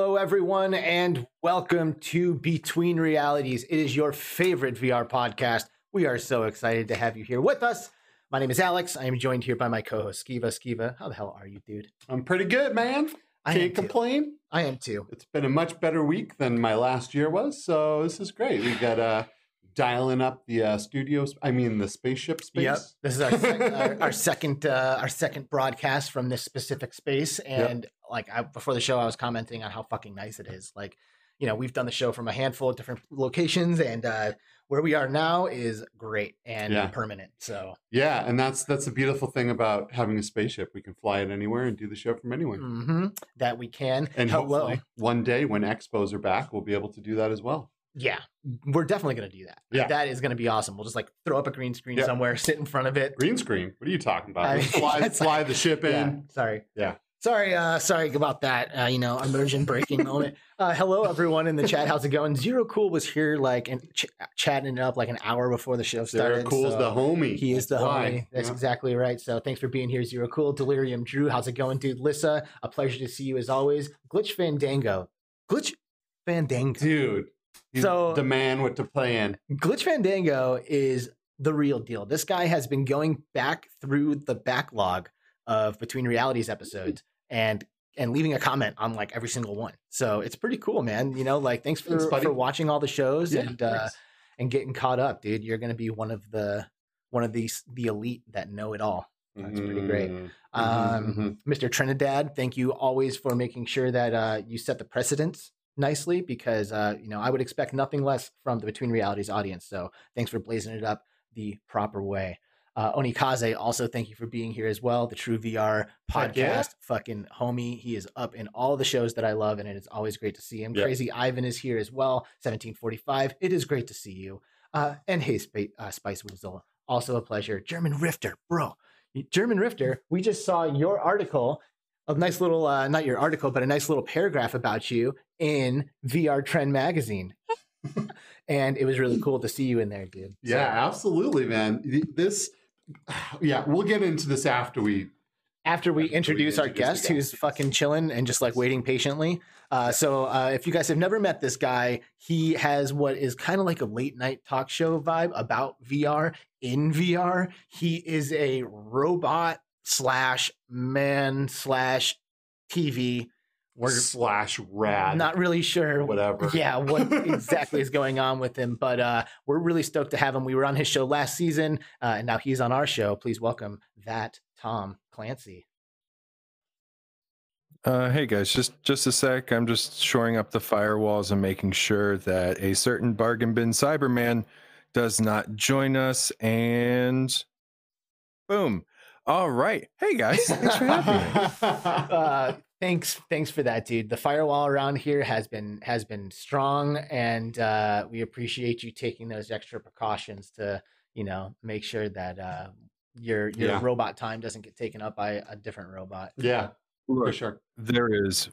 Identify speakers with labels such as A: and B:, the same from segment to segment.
A: Hello, everyone, and welcome to Between Realities. It is your favorite VR podcast. We are so excited to have you here with us. My name is Alex. I am joined here by my co-host Skeeva. Skeeva, how the hell are you, dude?
B: I'm pretty good, man.
A: I
B: Can't
A: too.
B: complain.
A: I am too.
B: It's been a much better week than my last year was, so this is great. We got uh dialing up the uh, studio. sp- I mean, the spaceship space.
A: Yep. This is our sec- our, our second uh, our second broadcast from this specific space, and like I, before the show, I was commenting on how fucking nice it is. Like, you know, we've done the show from a handful of different locations, and uh, where we are now is great and
B: Yeah.
A: permanent. So,
B: Yeah, and that's that's a beautiful thing about having a spaceship. We can fly it anywhere and do the show from anywhere.
A: mhm, that we can.
B: And
A: Hello.
B: hopefully, one day when expos are back, we'll be able to do that as well.
A: Yeah, we're definitely going to do that.
B: Yeah.
A: That is going to be awesome. We'll just like throw up a green screen
B: Yeah.
A: somewhere, sit in front of it.
B: Green screen. What are you talking about?
A: I mean,
B: fly, fly
A: like-
B: the ship
A: Yeah,
B: in.
A: sorry.
B: Yeah.
A: Sorry, uh, sorry about that. Uh, you know, immersion breaking moment. Uh, hello, everyone in the chat. How's it going? Zero Cool was here, like, and ch- chatting it up like an hour before the show started.
B: Zero Cool's
A: so
B: the homie.
A: He is the
B: why.
A: homie. That's
B: Yeah.
A: exactly right. So thanks for being here, Zero Cool. Delirium Drew, how's it going, dude? Lissa, a pleasure to see you as always. Glitch Fandango. Glitch Fandango.
B: Dude. He's
A: So-
B: the man with the plan.
A: Glitch Fandango is the real deal. This guy has been going back through the backlog of Between Realities episodes and and leaving a comment on like every single one. So it's pretty cool, man. You know, like thanks for
B: Thanks,
A: for watching all the shows
B: Yeah,
A: and uh and getting caught up, dude. You're gonna be one of the one of these the elite that know it all. That's pretty great.
B: Mhm,
A: Um,
B: mhm.
A: Mr. Trinidad, thank you always for making sure that uh, you set the precedence nicely because uh, you know I would expect nothing less from the Between Realities audience. So thanks for blazing it up the proper way. Uh, Onikaze, also thank you for being here as well. The True VR podcast,
B: yeah.
A: fucking homie. He is up in all the shows that I love, and it is always great to see him.
B: Yep.
A: Crazy Ivan is here as well. 1745. It is great to see you. Uh, and hey, Sp- uh, Spice Weasel, also a pleasure. German Rifter, bro. German Rifter, we just saw your article, a nice little, uh, not your article, but a nice little paragraph about you in VR Trend magazine. and it was really cool to see you in there, dude. So-
B: Yeah, absolutely, man. This, yeah, we'll get into this after we.
A: after we
B: After we
A: introduce our
B: introduce the
A: guest who's fucking chilling and just like waiting patiently. Uh, So, uh, if you guys have never met this guy, he has what is kind of like a late night talk show vibe about VR in VR. He is a robot slash man slash TV. We're
B: slash rad.
A: not really sure
B: whatever.
A: yeah, what exactly is going on with him. But uh, we're really stoked to have him. We were on his show last season, uh, and now he's on our show. Please welcome that Thom Clancy.
C: Uh, hey guys, just just a sec. I'm just shoring up the firewalls and making sure that a certain bargain bin Cyberman does not join us. And boom. All right. Hey guys, thanks for having me.
A: uh, thanks, thanks for that, dude. The firewall around here has been has been strong, and uh, we appreciate you taking those extra precautions to, you know, make sure that uh, your your
B: Yeah.
A: robot time doesn't get taken up by a different robot.
B: yeah, for sure.
C: there is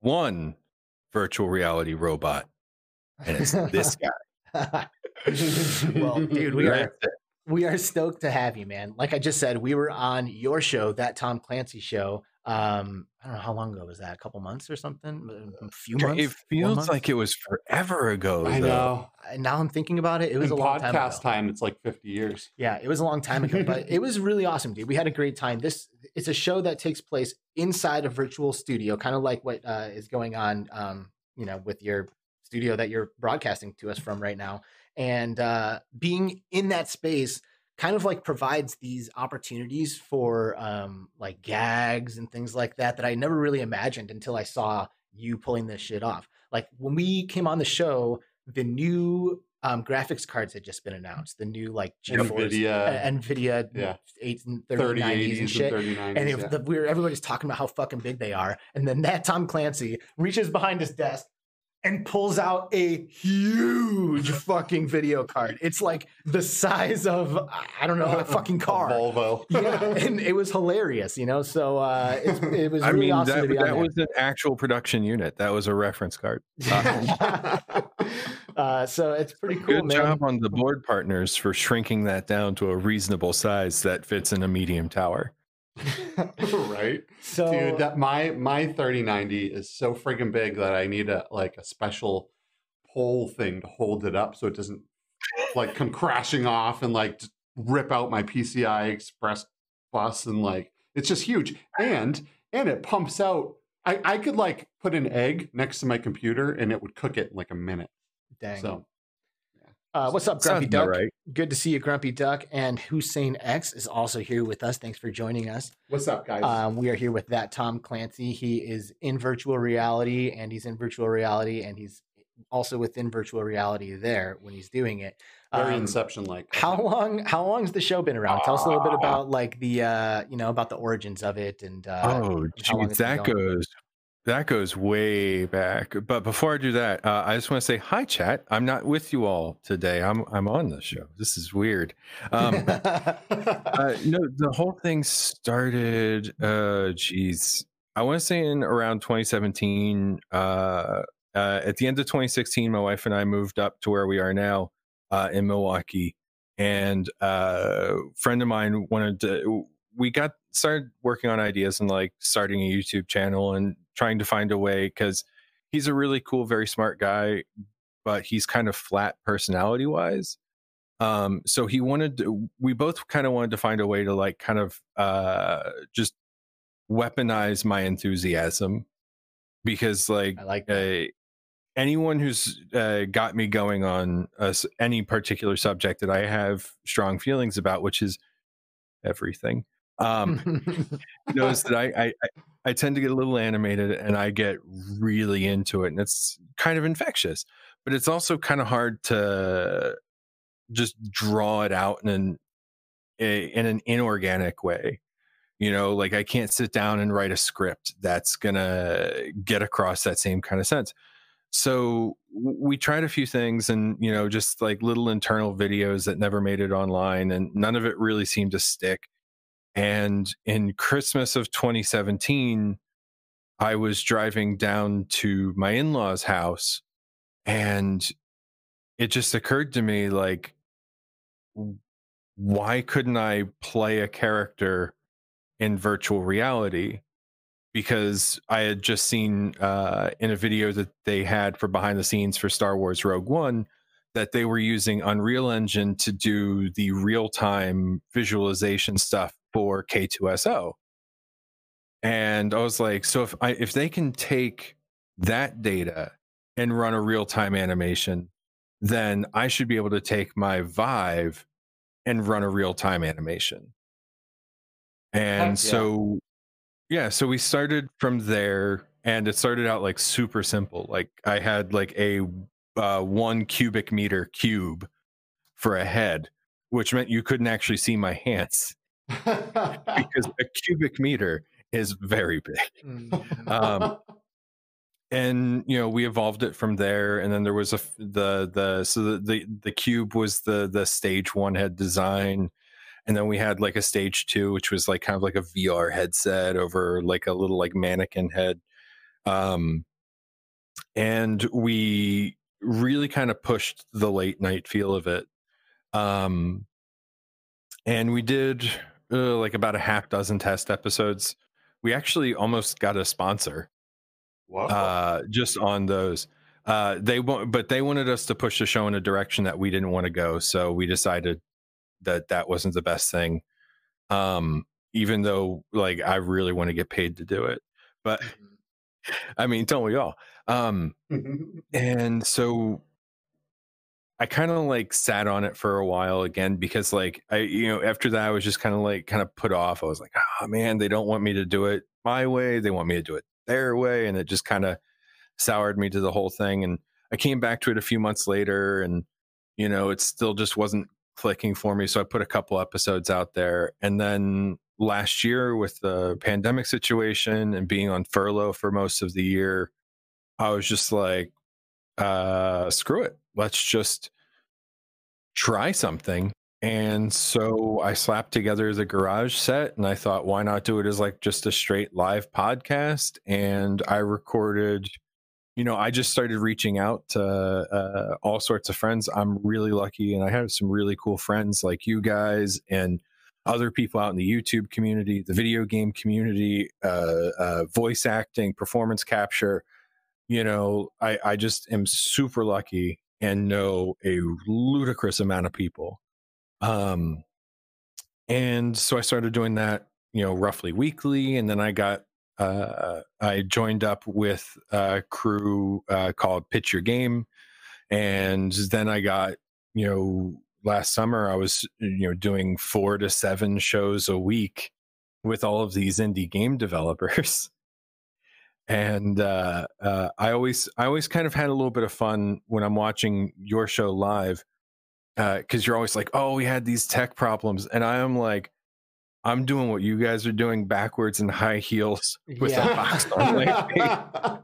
C: one virtual reality robot, and it's this guy.
A: well, dude, we are
C: That's it.
A: We are stoked to have you, man. Like I just said, we were on your show, that Thom Clancy show. Um, I don't know how long ago was that? A couple months or something? A few months.
C: It feels
A: months?
C: like it was forever ago.
B: I
C: though.
B: know.
A: And now I'm thinking about it. It was
B: In
A: a long time
B: podcast time, it's like 50 years.
A: Yeah, it was a long time ago, but it was really awesome, dude. We had a great time. This it's a show that takes place inside a virtual studio, kind of like what uh, is going on, um, you know, with your studio that you're broadcasting to us from right now. And uh, being in that space kind of like provides these opportunities for um, like gags and things like that that I never really imagined until I saw you pulling this shit off. Like when we came on the show, the new um, graphics cards had just been announced. The new like GeForce,
B: NVIDIA
A: uh, NVIDIA,
B: Yeah.
A: eight and 30, 90s
B: 3080s
A: and
B: and
A: shit.
B: 3090s.
A: And if
B: yeah.
A: the, we were, everybody's talking about how fucking big they are, and then that Thom Clancy reaches behind his desk and pulls out a huge fucking video card. It's like the size of I don't know a fucking
B: A
A: car.
B: Volvo.
A: yeah, and it was hilarious, you know. So uh, it's, it was
C: I
A: really
C: mean,
A: awesome
C: that,
A: to be
C: that was an actual production unit. That was a reference card. Uh,
A: uh, so it's pretty cool,
C: Good
A: man.
C: job on the board partners for shrinking that down to a reasonable size that fits in a medium tower.
B: right?
A: So
B: Dude, that my my 3090 is so friggin' big that I need a like a special pole thing to hold it up so it doesn't like come crashing off and like rip out my PCI Express bus and like it's just huge. And and it pumps out I, I could like put an egg next to my computer and it would cook it in like a minute.
A: dang.
B: So
A: uh, what's up, Grumpy
C: Sounds
A: Duck?
C: right.
A: Good to see you, Grumpy Duck. And Hussein X is also here with us. Thanks for joining us.
B: what's up, guys?
A: Um, we are here with that Thom Clancy. He is in virtual reality, and he's in virtual reality, and he's also within virtual reality there when he's doing it.
B: Very
A: Um,
B: Inception like.
A: How long? How long has the show been around? Tell us a little bit
B: Ah.
A: about like the uh, you know about the origins of it and uh,
C: oh,
A: how
C: geez, that goes that goes way back. But before I do that, uh, I just want to say hi, chat. I'm not with you all today. I'm I'm on the show. This is weird. Um, uh, no, the whole thing started. Uh, geez, I want to say in around 2017. Uh, uh, at the end of 2016, my wife and I moved up to where we are now uh, in Milwaukee, and uh, a friend of mine wanted to. We got started working on ideas and like starting a YouTube channel and trying to find a way because he's a really cool, very smart guy, but he's kind of flat personality wise. Um, so he wanted to, we both kind of wanted to find a way to like kind of uh just weaponize my enthusiasm because like
A: I like
C: uh, anyone who's uh, got me going on s- any particular subject that I have strong feelings about, which is everything, um, knows that I, I I- tend to get a little animated and I get really into it, and it's kind of infectious. But it's also kind of hard to just draw it out in an a, in an inorganic way. You know, like I can't sit down and write a script that's gonna get across that same kind of sense. So we tried a few things, and you know, just like little internal videos that never made it online, and none of it really seemed to stick. And in Christmas of 2017, I was driving down to my in law's house and it just occurred to me like why couldn't I play a character in virtual reality? Because I had just seen uh, in a video that they had for behind the scenes for Star Wars Rogue One that they were using Unreal Engine to do the real time visualization stuff for K2SO. And I was like, so if I if they can take that data and run a real time animation, then I should be able to take my Vive and run a real time animation. And
B: yeah.
C: so, yeah, so we started from there and it started out like super simple. Like I had like a uh, one cubic meter cube for a head, which meant you couldn't actually see my hands because a cubic meter is very big.
A: Mm.
C: Um, and you know we evolved it from there and then there was a the the so the the, the cube was the the stage one head design and then we had like a stage two which was like kind of like a vr headset over like a little like mannequin head um and we really kind of pushed the late night feel of it um and we did uh, like about a half dozen test episodes we actually almost got a sponsor
B: Whoa.
C: uh, just on those. Uh, they want, but they wanted us to push the show in a direction that we didn't want to go. So we decided that that wasn't the best thing. Um, even though, like, I really want to get paid to do it, but I mean, don't we all? Um, and so I kind of like sat on it for a while again because, like, I, you know, after that, I was just kind of like, kind of put off. I was like, oh man, they don't want me to do it my way. They want me to do it their way and it just kind of soured me to the whole thing and i came back to it a few months later and you know it still just wasn't clicking for me so i put a couple episodes out there and then last year with the pandemic situation and being on furlough for most of the year i was just like uh screw it let's just try something and so I slapped together the garage set and I thought, why not do it as like just a straight live podcast? And I recorded, you know, I just started reaching out to uh, all sorts of friends. I'm really lucky and I have some really cool friends like you guys and other people out in the YouTube community, the video game community, uh, uh, voice acting, performance capture. You know, I, I just am super lucky and know a ludicrous amount of people um, and so I started doing that, you know, roughly weekly. And then I got, uh, I joined up with a crew uh, called Pitch Your Game. And then I got, you know, last summer I was, you know, doing four to seven shows a week with all of these indie game developers. and uh, uh, I always, I always kind of had a little bit of fun when I'm watching your show live because uh, you're always like, oh, we had these tech problems, and I am like, I'm doing what you guys are doing backwards in high heels with yeah. a box on my feet.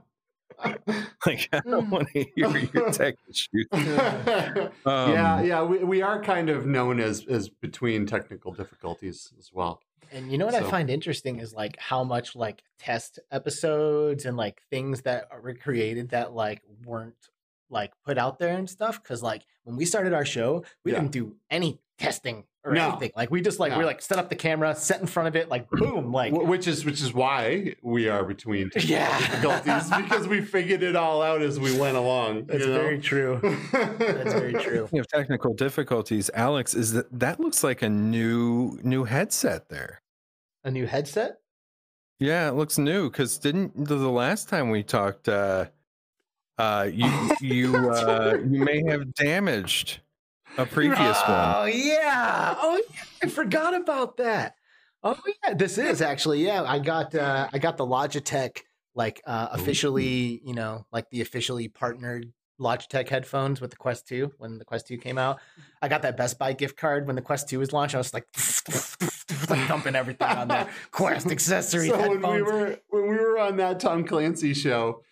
C: like I don't want to hear your tech issues.
B: Um, yeah, yeah, we, we are kind of known as as between technical difficulties as well.
A: And you know what so. I find interesting is like how much like test episodes and like things that were created that like weren't like put out there and stuff because like when we started our show we yeah. didn't do any testing or no. anything like we just like no. we like set up the camera set in front of it like boom like
B: which is which is why we are between
A: yeah
B: difficulties because we figured it all out as we went along
A: that's you know? very true that's very true
C: you have technical difficulties alex is that that looks like a new new headset there
A: a new headset
C: yeah it looks new because didn't the, the last time we talked uh uh, you you uh, you may have damaged a previous
A: oh,
C: one.
A: Oh yeah. Oh yeah. I forgot about that. Oh yeah. This is actually yeah. I got uh, I got the Logitech like uh, officially you know like the officially partnered Logitech headphones with the Quest 2 when the Quest 2 came out. I got that Best Buy gift card when the Quest 2 was launched. I was like, like dumping everything on that Quest accessory so headphones.
B: When we were when we were on that Thom Clancy show,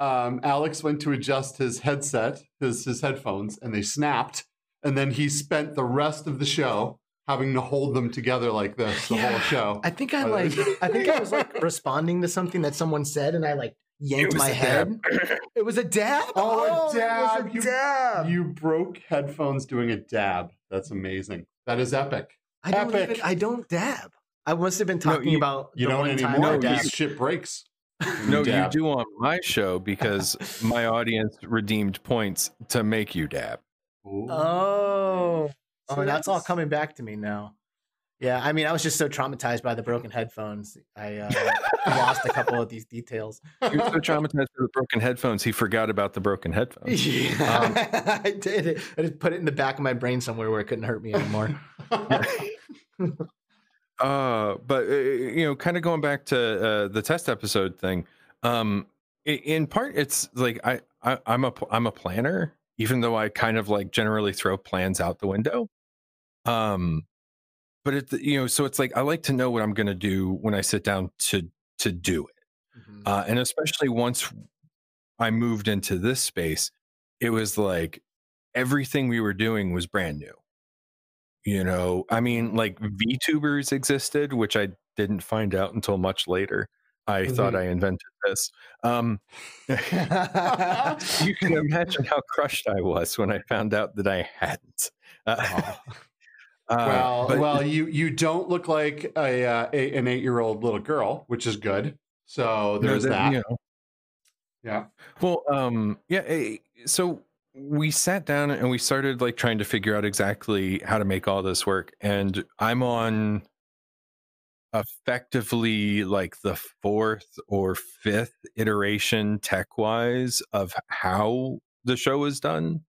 B: um, Alex went to adjust his headset, his his headphones, and they snapped. And then he spent the rest of the show having to hold them together like this the yeah, whole show.
A: I think I like I think I was like responding to something that someone said, and I like yanked
C: was
A: my
C: a
A: head.
C: dab.
A: It was a dab.
B: Oh, a oh,
A: it was
B: dab.
A: a
B: You-
A: dab.
B: You broke headphones doing a dab. That's amazing. That is epic.
A: I don't
B: epic.
A: even. I don't dab. I must have been
C: No,
A: talking
C: you-
A: about
B: You
A: the
B: don't
A: one
B: anymore
A: I
C: No,
B: because shit breaks. when
C: No, you do on my show because my audience redeemed points to make you dab.
B: Ooh.
A: Oh,
B: So
A: oh, that's all coming back to me now. Yeah, I mean, I was just so traumatized by the broken headphones. I uh, lost a couple of these details.
C: He was so traumatized by the broken headphones, he forgot about the broken headphones.
A: Yeah, I did. I just put it in the back of my brain somewhere where it couldn't hurt me anymore.
C: Uh, but uh, you know, kind of going back to uh, the test episode thing. Um, in part, it's like I, I I'm a I'm a planner, even though I kind of like generally throw plans out the window. Um, but it you know, so it's like I like to know what I'm going to do when I sit down to to do it.
A: Mhm.
C: uh, and especially once I moved into this space, it was like everything we were doing was brand new. You know, I mean, like VTubers existed, which I didn't find out until much later. I thought
A: Mhm.
C: I invented this. Um, you can imagine how crushed I was when I found out that I hadn't. Uh. uh,
B: well,
C: but-
B: well, you you don't look like a, uh, a an eight year old little girl, which is good. So
C: no,
B: there's
C: that-
B: that.
C: you know,
B: Yeah.
C: Well, um, yeah. So we sat down and we started like trying to figure out exactly how to make all this work. And I'm on effectively like the fourth or fifth iteration tech wise of how the show is done.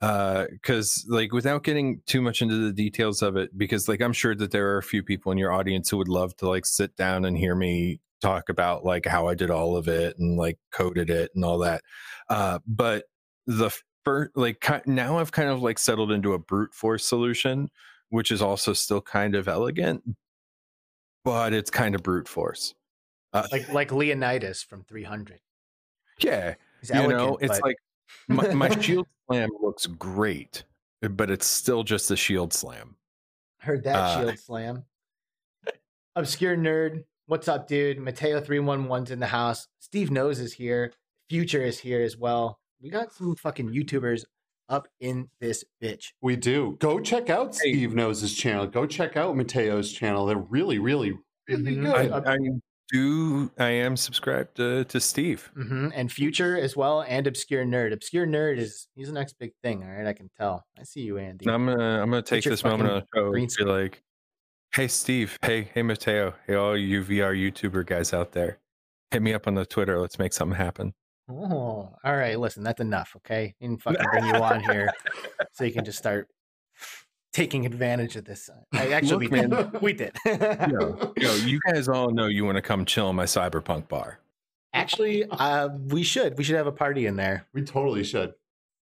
C: Uh, because like without getting too much into the details of it, because like I'm sure that there are a few people in your audience who would love to like sit down and hear me talk about like how I did all of it and like coded it and all that. Uh, but the first, like now I've kind of like settled into a brute force solution, which is also still kind of elegant, but it's kind of brute force. Uh,
A: like like Leonidas from 300.
C: yeah, you know, it's
A: but-
C: like my, my shield slam looks great, but it's still just a shield slam.
A: Heard that
C: Uh,
A: shield slam. Obscure nerd. What's up, dude? Mateo three one one's in the house. Steve Knows is here. Future is here as well. We got some fucking YouTubers up in this bitch.
B: We do. Go check out
C: Hey.
B: Steve Knows' channel. Go check out Mateo's channel. They're really, really, really
A: Mhm.
B: good.
C: I, I do. I am subscribed to, to Steve.
A: hmm And Future as well, and Obscure Nerd. Obscure Nerd is he's the next big thing. All right, I can tell. I see you, Andy.
C: And I'm gonna I'm gonna take this moment on the show and be like, "Hey Steve, hey hey Mateo, hey all you VR YouTuber guys out there, hit me up on the Twitter. Let's make something happen."
A: Oh, all right. Listen, that's enough. Okay, didn't fucking bring you on here so you can just start taking advantage of this. I actually
C: Look,
A: we did.
C: man.
A: We did.
C: Yo, yo, you guys all know you want to come chill in my cyberpunk bar.
A: Actually, uh, we should. We should have a party in there.
B: we totally should.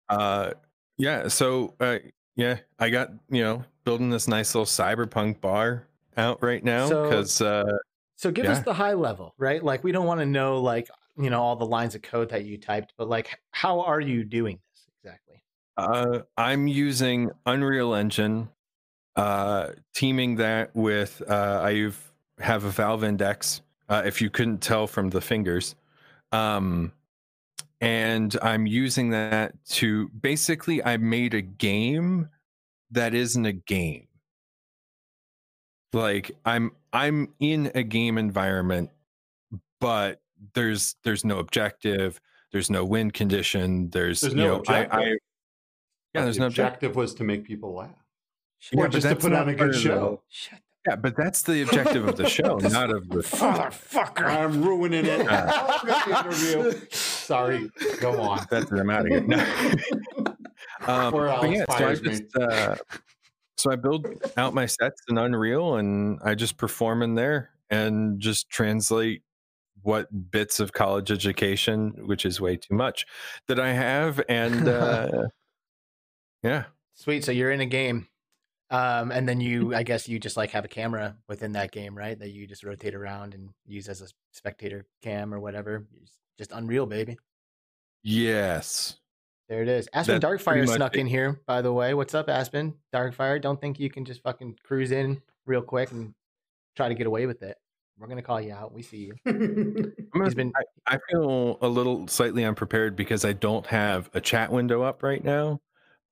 C: Uh, yeah. So, uh, yeah, I got you know building this nice little cyberpunk bar out right now
A: So-
C: because uh,
A: So give us the high level, right? Like we don't want to know like, you know, all the lines of code that you typed, but like how are you doing this exactly?
C: Uh, I'm using Unreal Engine, uh, teaming that with uh, I have a Valve Index. Uh, if you couldn't tell from the fingers, um, and I'm using that to basically I made a game that isn't a game. Like I'm I'm in a game environment, but there's there's no objective, there's no win condition, there's,
B: There's
C: you
B: no
C: know I,
B: objective.
C: I
B: But
C: yeah, there's
B: the
C: no objective.
B: objective was to make people laugh.
A: Shut
B: Or
C: but
B: just to put on a good
C: of the-
B: show.
A: Shut
C: Yeah, but that's the objective of the show, not of the
A: Motherfucker.
B: I'm ruining it.
C: Uh.
B: interview. Sorry. Go on.
C: That's. I'm out of here. No. um, but yeah, so I just uh, so I build out my sets in Unreal, and I just perform in there and just translate what bits of college education, which is way too much, that I have, and uh, yeah,
A: Sweet. So you're in a game. Um, and then you, I guess you just like have a camera within that game, right? That you just rotate around and use as a spectator cam or whatever. It's Just Unreal, baby.
C: yes,
A: There it is. Aspen
C: That's
A: Darkfire snuck
C: it.
A: in here, by the way. What's up, Aspen Darkfire? Don't think you can just fucking cruise in real quick and try to get away with it. We're gonna call you out. We see you. He's been
C: I, I feel a little slightly unprepared because I don't have a chat window up right now.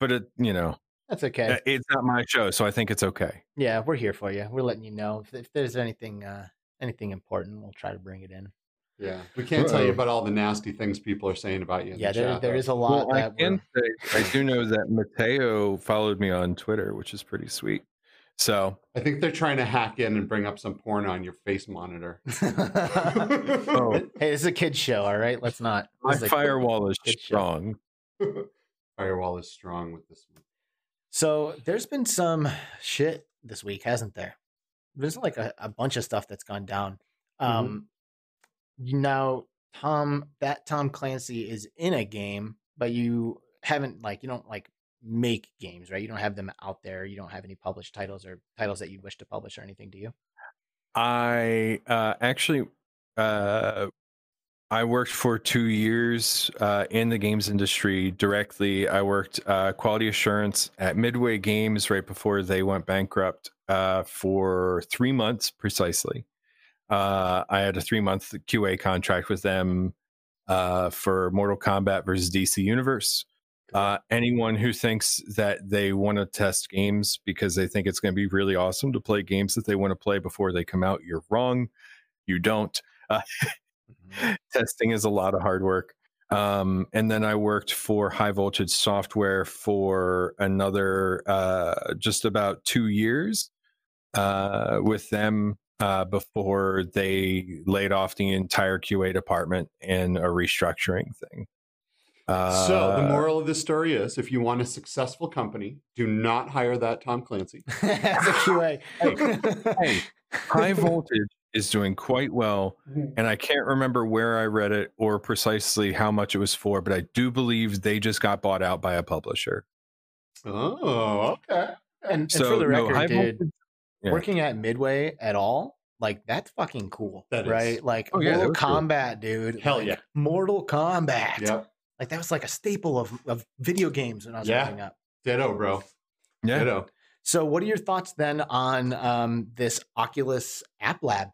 C: But it, you know,
A: that's okay.
C: uh, it's not my show, so I think it's okay.
A: Yeah, we're here for you. We're letting you know if, if there's anything uh anything important, we'll try to bring it in.
B: yeah, we can't tell you about all the nasty things people are saying about you. in
A: Yeah,
B: the
A: there,
B: chat,
A: there a lot
C: Well, I can say I do know that Mateo followed me on Twitter, which is pretty sweet. So
B: I think they're trying to hack in and bring up some porn on your face monitor.
C: Oh.
A: Hey, this is a kid's show, all right? Let's not.
C: my
A: this is a-
C: firewall is strong.
B: Firewall is strong with this one.
A: So there's been some shit this week, hasn't there? There's like a, a bunch of stuff that's gone down. Um you now Thom that Thom Clancy is in a game, but you haven't like you don't like make games, right? You don't have them out there. You don't have any published titles or titles that you'd wish to publish or anything, do you?
C: I uh, actually uh, I worked for two years uh, in the games industry directly. I worked uh, quality assurance at Midway Games right before they went bankrupt uh, for three months precisely. Uh, I had a three month QA contract with them uh, for Mortal Kombat versus DC Universe. Uh, anyone who thinks that they want to test games because they think it's going to be really awesome to play games that they want to play before they come out, you're wrong. You don't. Uh, testing is a lot of hard work. Um, and then I worked for High Voltage Software for another uh, just about two years uh, with them uh, before they laid off the entire QA department in a restructuring thing. Uh,
B: so the moral of this story is: if you want a successful company, do not hire that Thom Clancy.
A: As a QA.
C: hey, High Voltage is doing quite well, and I can't remember where I read it or precisely how much it was for, but I do believe they just got bought out by a publisher.
B: Oh, okay.
A: And, and
C: So
A: for the record,
C: High
A: dude,
C: Voltage- yeah.
A: working at Midway at all, like that's fucking cool,
B: That is.
A: right? Like
C: Oh, yeah, that
A: Mortal
C: was cool.
A: Dude.
B: Hell
A: like,
B: yeah.
A: Mortal Kombat.
B: Yep.
A: Like that was like a staple of, of video games when I was
B: Yeah.
A: growing up.
B: Ditto, bro.
C: yeah.
B: Ditto.
A: So, what are your thoughts then on um, this Oculus App Lab?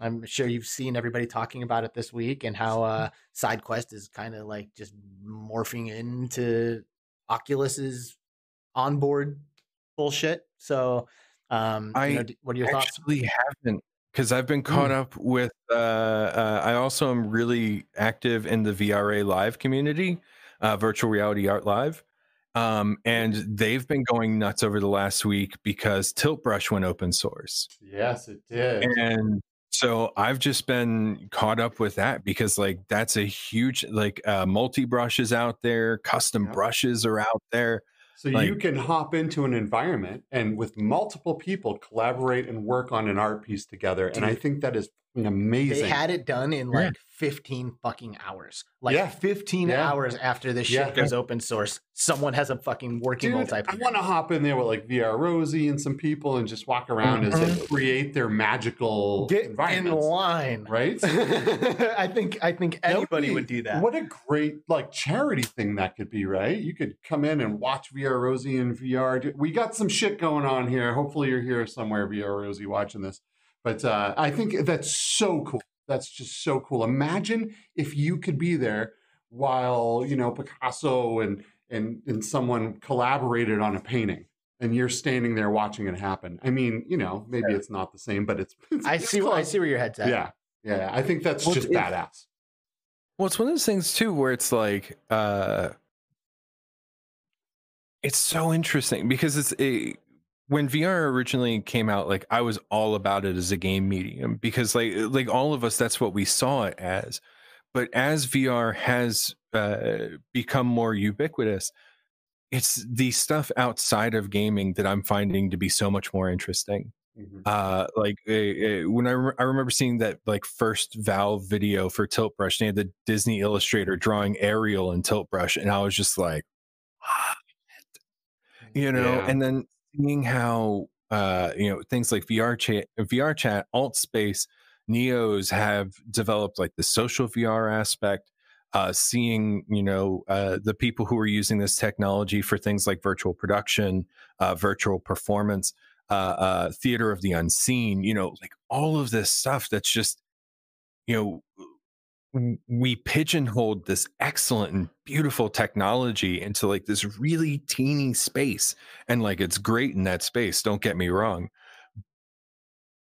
A: I'm sure you've seen everybody talking about it this week and how uh, SideQuest is kind of like just morphing into Oculus's onboard bullshit. So, um, you know, what are your thoughts?
C: actually haven't because I've been caught up with. Uh, uh, I also am really active in the VRA Live community, uh, Virtual Reality Art Live, um, and they've been going nuts over the last week because Tilt Brush went open source,
B: Yes, it did.
C: and so I've just been caught up with that because like that's a huge like uh, multi brushes out there, custom
B: Yep.
C: brushes are out there.
B: So you can hop into an environment and with multiple people collaborate and work on an art piece together. And I think that is amazing.
A: They had it done in
C: Yeah.
A: like 15 fucking hours. Like
B: Yeah.
A: 15
B: Yeah.
A: hours after this
B: Yeah.
A: shit goes open source, someone has a fucking working
B: Dude,
A: multi.
B: I want to hop in there with like VR Rosie and some people and just walk around and
C: Mhm.
B: create their magical
A: Get in line.
B: Right?
A: I think I think anybody
B: be-
A: would do that.
B: What a great like charity thing that could be, right? You could come in and watch VR Rosie in VR. We got some shit going on here. Hopefully you're here somewhere, VR Rosie, watching this. But uh, I think that's so cool. That's just so cool. Imagine if you could be there while you know Picasso and and and someone collaborated on a painting. And you're standing there watching it happen. I mean, you know, maybe it's not the same, but it's. it's
A: I
B: it's
A: see. I see where your head's at.
B: Yeah, yeah. I think that's
C: Well,
B: just
C: it's-
B: badass.
C: Well, it's one of those things too where it's like uh it's so interesting because it's a when VR originally came out, like I was all about it as a game medium because like like all of us that's what we saw it as. But as VR has uh become more ubiquitous, it's the stuff outside of gaming that I'm finding to be so much more interesting
B: Mhm.
C: uh like uh, uh, when I, re- I remember seeing that like first valve video for tilt brush they had the disney illustrator drawing ariel in tilt brush and i was just like "Ah, you know
B: Yeah.
C: and then seeing how uh you know things like vr chat vr chat alt space neos have developed like the social vr aspect uh seeing you know uh the people who are using this technology for things like virtual production uh virtual performance uh, uh, theater of the unseen. You know, like all of this stuff that's just, you know, we pigeonholed this excellent and beautiful technology into like this really teeny space, and like it's great in that space. Don't get me wrong.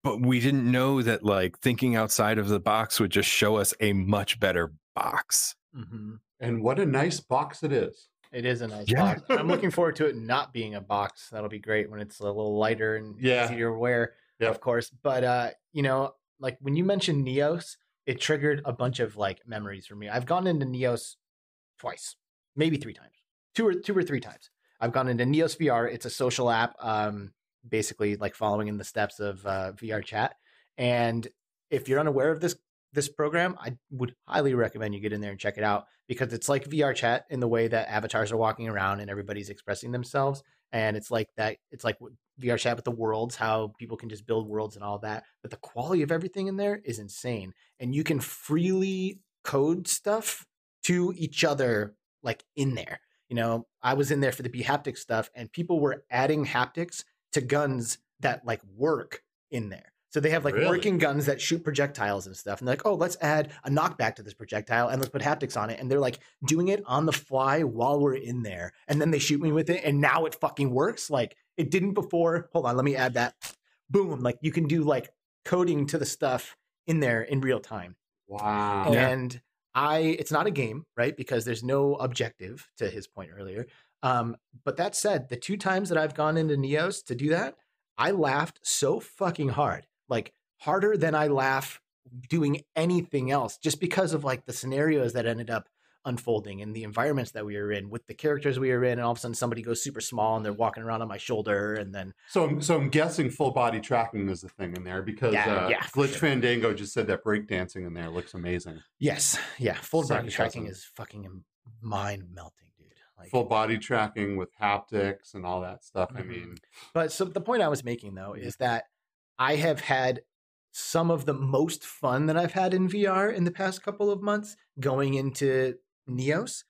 C: But we didn't know that like thinking outside of the box would just show us a much better box.
A: hmm
B: And what a nice box it is.
A: It is a nice
C: Yeah.
A: box. I'm looking forward to it not being a box. That'll be great when it's a little lighter and
B: Yeah.
A: easier to wear,
B: Yep.
A: of course. But uh, you know, like when you mentioned Neos, it triggered a bunch of like memories for me. I've gone into Neos twice, maybe three times, two or two or three times. I've gone into Neos VR. It's a social app, um, basically like following in the steps of uh, VR chat. And if you're unaware of this this program, I would highly recommend you get in there and check it out because it's like VR chat in the way that avatars are walking around and everybody's expressing themselves. And it's like that. It's like VR chat with the worlds, how people can just build worlds and all that. But the quality of everything in there is insane, and you can freely code stuff to each other like in there. You know, I was in there for the B haptic stuff, and people were adding haptics to guns that like work in there. So they have like
B: Really?
A: working guns that shoot projectiles and stuff. And they're like, oh, let's add a knockback to this projectile and let's put haptics on it. And they're like doing it on the fly while we're in there. And then they shoot me with it. And now it fucking works. Like it didn't before. Hold on, let me add that. Boom. Like you can do like coding to the stuff in there in real time.
B: Wow.
C: Yeah.
A: And I, it's not a game, right? Because there's no objective to his point earlier. Um, but that said, the two times that I've gone into Neos to do that, I laughed so fucking hard, like harder than I laugh doing anything else, just because of like the scenarios that ended up unfolding and the environments that we were in with the characters we were in. And all of a sudden somebody goes super small and they're walking around on my shoulder. And then,
B: So, I'm- so I'm guessing full body tracking is a thing in there because
A: Yeah,
B: uh,
A: yeah,
B: Glitch
A: sure.
B: Fandango just said that breakdancing in there looks amazing.
A: yes, yeah, full body tracking is fucking mind melting, dude. Like,
B: Full body tracking with haptics and all that stuff. I
A: Mhm.
B: mean,
A: But so the point I was making though is that I have had some of the most fun that I've had in VR in the past couple of months going into Neos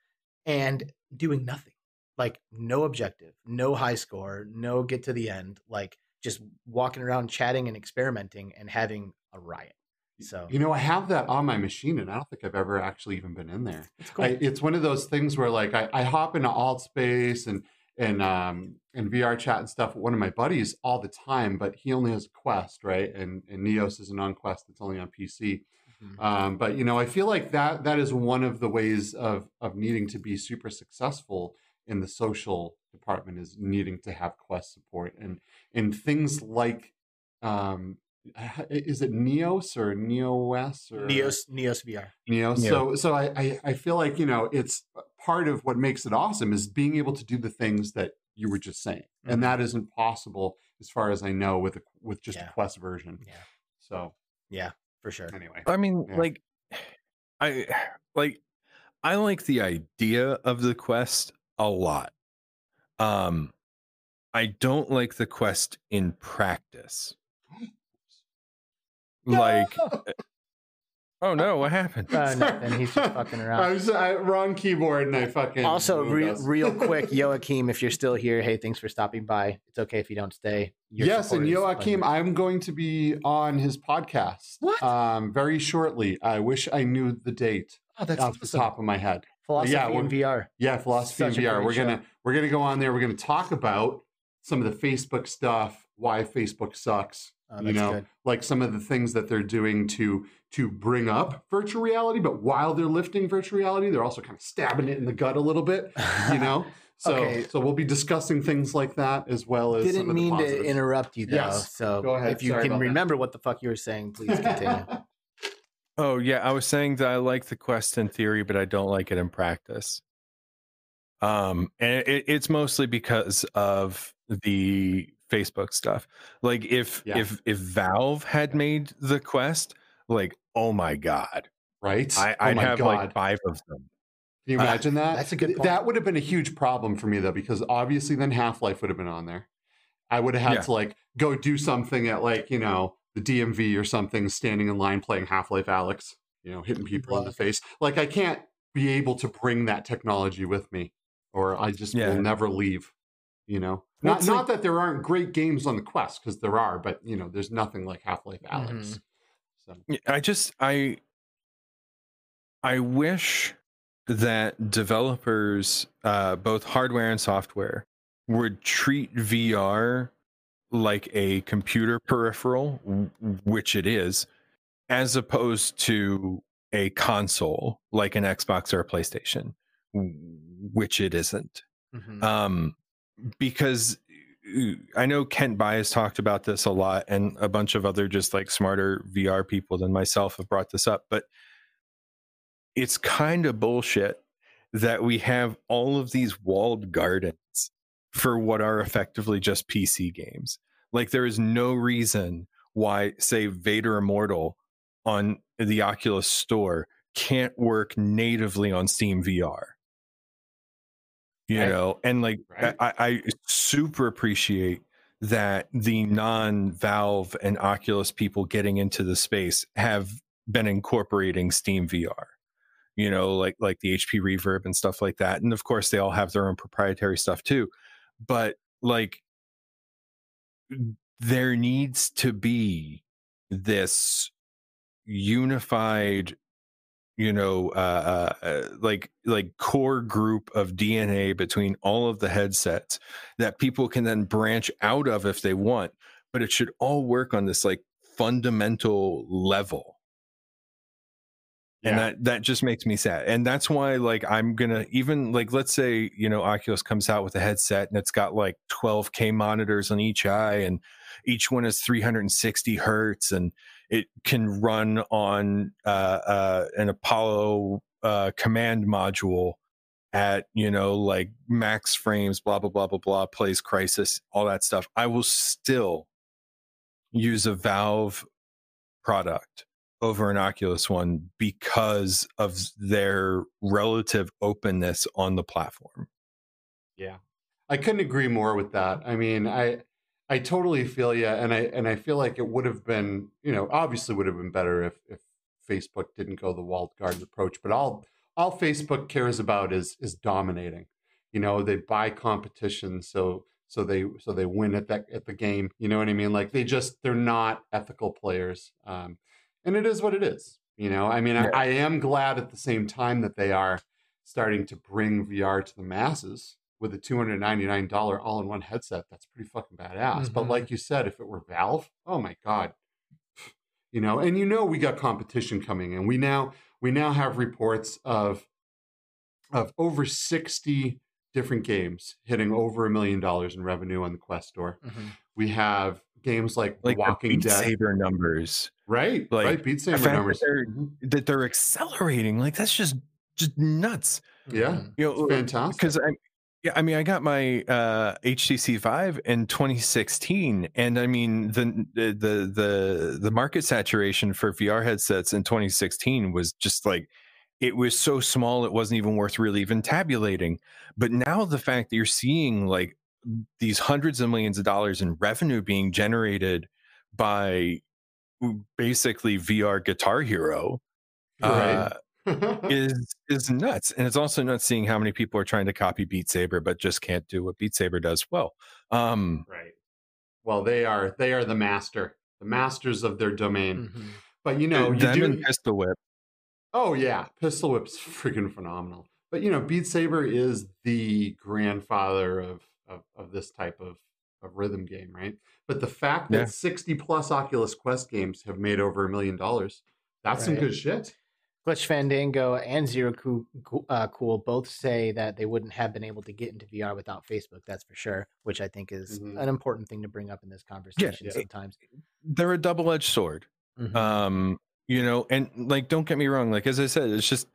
A: and doing nothing. Like no objective, no high score, no get to the end, like just walking around chatting and experimenting and having a riot. So
B: you know, I have that on my machine, and I don't think I've ever actually even been in there.
A: it's cool.
B: I, it's one of those things where like I, I hop into alt space and and um and VR chat and stuff with one of my buddies all the time, but he only has a Quest, right? And and Neos is a non Quest that's only on PC.
A: Mhm.
B: Um, but you know, I feel like that that is one of the ways of of needing to be super successful in the social department is needing to have Quest support and and things like um, is it Neos or NeoS or
A: Neos Neos VR.
B: Neo.
C: Yeah.
B: So so I, I I feel like you know it's part of what makes it awesome is being able to do the things that you were just saying,
A: Mhm.
B: and that isn't possible as far as I know with a, with just
A: Yeah.
B: a Quest version.
A: Yeah.
B: So
A: Yeah, for sure.
B: anyway,
C: I mean,
B: Yeah.
C: like, I like, I like the idea of the quest a lot. Um, I don't like the quest in practice. Like, oh no, what happened?
A: Uh, nothing. He's just fucking around.
B: I was I, wrong keyboard and I fucking
A: Also,
B: moved
A: re- real quick, Joachim, if you're still here, hey, thanks for stopping by. It's okay if you don't stay. Your
B: yes, and
A: is
B: Joachim,
A: unmatched.
B: I'm going to be on his podcast.
A: What?
B: Um, very shortly. I wish I knew the date
A: oh, that's
B: off the top of my head.
A: Philosophy
B: Yeah,
A: in VR.
B: Yeah, philosophy in
A: Such a
B: VR. We're gonna we're gonna go on there. We're gonna talk about some of the Facebook stuff, why Facebook sucks.
A: Oh,
B: you know,
A: good.
B: like some of the things that they're doing to to bring up virtual reality, but while they're lifting virtual reality, they're also kind of stabbing it in the gut a little bit. You know, so
A: Okay.
B: so we'll be discussing things like that as well as some
A: Didn't
B: of the
A: mean to interrupt you though.
B: Yes.
A: So
B: Go ahead.
A: if you
B: Sorry
A: can
B: about that.
A: remember what the fuck you were saying, please continue.
C: Oh yeah, I was saying that I like the quest in theory, but I don't like it in practice. Um, and it, it's mostly because of the Facebook stuff. Like if
B: Yeah.
C: if if Valve had made the quest, like oh my god,
B: right?
C: I,
B: oh
C: I'd
B: my
C: have
B: god!
C: like five of them.
B: Can you
C: Uh,
B: imagine that?
A: that's a good point.
B: That would have been a huge problem for me though, because obviously then Half Life would have been on there. I would have had
C: Yeah.
B: to like go do something at like you know the DMV or something, standing in line playing Half Life Alyx, you know, hitting people in the face. Like I can't be able to bring that technology with me, or I just
C: Yeah.
B: will never leave. You know, not not that there aren't great games on the Quest because there are, but you know, there's nothing like Half Life Alyx.
A: Mhm.
B: So
C: I just I I wish that developers, uh, both hardware and software, would treat VR like a computer peripheral, which it is, as opposed to a console like an Xbox or a PlayStation, which it isn't
A: Mhm.
C: um because uh, i know Kent Bye's talked about this a lot and a bunch of other just like smarter vr people than myself have brought this up but it's kind of bullshit that we have all of these walled gardens for what are effectively just pc games. Like there is no reason why say vader immortal on the oculus store can't work natively on steam vr you
B: Right.
C: know and like
B: Right.
C: I, I super appreciate that the non-valve and oculus people getting into the space have been incorporating steam vr you know like like the hp reverb and stuff like that and of course they all have their own proprietary stuff too but like there needs to be this unified you know uh, uh uh, like like core group of dna between all of the headsets that people can then branch out of if they want but it should all work on this like fundamental level. And that that just makes me sad and that's why like i'm gonna even like let's say you know oculus comes out with a headset and it's got like 12k monitors on each eye and each one is 360 hertz and it can run on uh, uh, an apollo uh, command module at you know like max frames blah blah blah blah blah plays Crysis all that stuff i will still use a valve product over an Oculus one because of their relative openness on the platform.
B: Yeah, I couldn't agree more with that. I mean, I I totally feel you, and I and I feel like it would have been, you know, obviously would have been better if if Facebook didn't go the walled garden approach. But all all Facebook cares about is is dominating. You know, they buy competition, so so they so they win at that at the game. You know what I mean? Like they just they're not ethical players, um, and it is what it is. You know, I mean,
C: Yeah.
B: I, I am glad at the same time that they are starting to bring VR to the masses with a $299 all-in-one headset. That's pretty fucking badass. But
A: Mhm.
B: like you said, if it were Valve, oh my god. You know, and you know we got competition coming and We now we now have reports of of over 60 different games hitting over a million dollars in revenue on the Quest store.
A: Mhm.
B: We have games like,
C: Like
B: The Walking
C: Beat
B: Dead.
C: Saber numbers
B: Right,
C: like,
B: right. Beat Saber numbers.
C: that they're,
B: Mhm.
C: that they're accelerating, like that's just just nuts.
B: Yeah.
A: Mhm.
C: You
B: It's
C: know,
B: fantastic.
C: because I, yeah, I mean, I got my uh, HTC Vive in 2016, and I mean the the the the, market saturation for VR headsets in 2016 was just like it was so small it wasn't even worth really even tabulating. But now the fact that you're seeing like these hundreds of millions of dollars in revenue being generated by basically VR Guitar Hero uh,
B: right.
C: is is nuts and it's also nuts seeing how many people are trying to copy beat saber but just can't do what beat saber does well um
B: Right. Well, they are they are the master, the masters of their domain.
A: Mhm.
B: But you know, you
C: them
B: do.
C: pistol whip
B: oh yeah, Pistol Whip's freaking phenomenal. But you know, Beat Saber is the grandfather of of, of this type of of rhythm game, right? But the fact that sixty plus Oculus Quest games have made over a million dollars, that's some good shit.
A: Glitch Fandango and Zero Cool, uh, cool both say that they wouldn't have been able to get into VR without Facebook. That's for sure, which I think is
B: Mhm.
A: an important thing to bring up in this conversation
B: Yeah.
A: sometimes.
C: they're a double-edged sword
A: Mhm.
C: um you know and like don't get me wrong like as i said it's just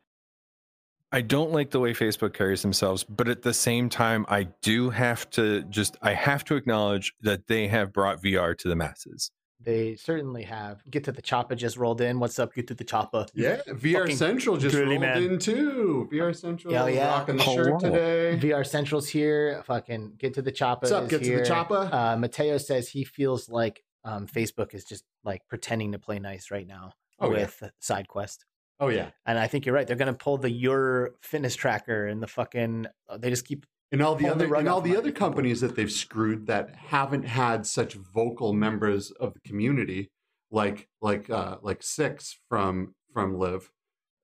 C: i don't like the way facebook carries themselves but at the same time i do have to just i have to acknowledge that they have brought vr to the masses
A: they certainly have. Get to the Choppa just rolled in. What's up? Get to the Choppa.
B: Yeah, VR
A: fucking
B: Central just rolled
A: man.
B: in too. VR Central,
A: Hell yeah.
B: rocking the
C: Hello.
B: shirt today.
A: VR Central's here. Fucking get to the Choppa.
B: What's up?
A: is
B: Get to the Choppa.
A: Uh, Mateo says he feels like um, Facebook is just like pretending to play nice right now
B: Oh, yeah.
A: with side quest.
B: oh yeah,
A: And I think you're right. They're gonna pull the YUR fitness tracker and the fucking. uh, They just keep
B: and all the other and all the other companies that they've screwed that haven't had such vocal members of the community like like uh like six from from live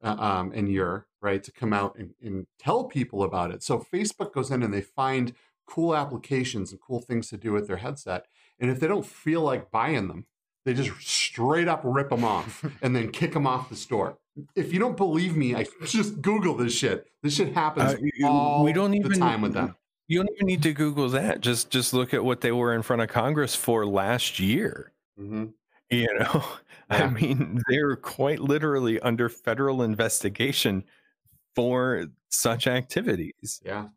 B: uh, um and your right to come out and, and tell people about it. So facebook goes in and they find cool applications and cool things to do with their headset. And if they don't feel like buying them they just straight up rip them off and then kick them off the store if you don't believe me i just google this shit this shit happens
C: Uh,
B: all
C: we don't
B: the
C: even
B: time with them
C: You don't even need to Google that. Just just look at what they were in front of Congress for last year.
B: hmm
C: You know, I mean, they're quite literally under federal investigation for such activities.
B: yeah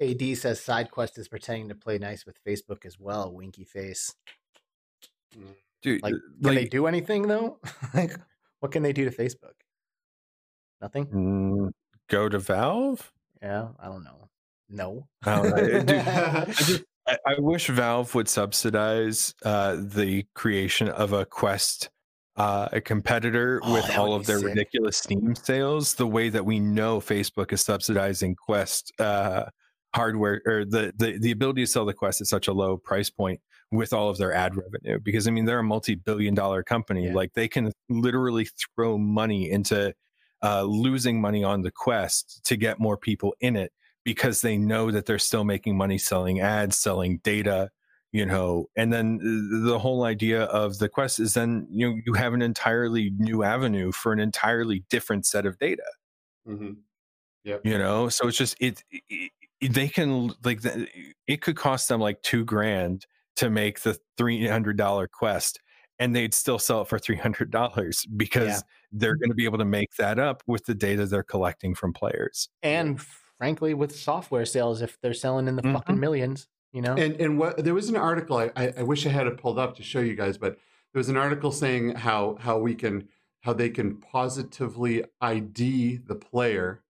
A: AD says SideQuest is pretending to play nice with Facebook as well. Winky face.
C: Dude,
A: Like,
C: like,
A: Can they do anything though? like, what can they do to Facebook? Nothing.
C: mm, go to Valve?
A: Yeah, I don't know. No.
C: I don't know. Dude, I just I, I wish Valve would subsidize uh, the creation of a Quest uh, a competitor
A: Oh,
C: with all of their
A: sick.
C: ridiculous Steam sales, the way that we know Facebook is subsidizing Quest uh, hardware or the, the the ability to sell the Quest at such a low price point with all of their ad revenue. Because I mean, they're a multi-billion dollar company.
A: Yeah.
C: Like they can literally throw money into uh, losing money on the Quest to get more people in it because they know that they're still making money selling ads, selling data, you know. And then the whole idea of the Quest is then you know you have an entirely new avenue for an entirely different set of data,
B: hmm
C: you know. So it's just it, it, it- they can like it could cost them like two grand to make the three hundred dollar Quest. And they'd still sell it for three hundred dollars because
A: Yeah.
C: they're going to be able to make that up with the data they're collecting from players.
A: And frankly, with software sales, if they're selling in the fucking
C: Mhm.
A: millions, you know.
B: And and what there was an article I, I I wish I had it pulled up to show you guys, but there was an article saying how how we can how they can positively ID the player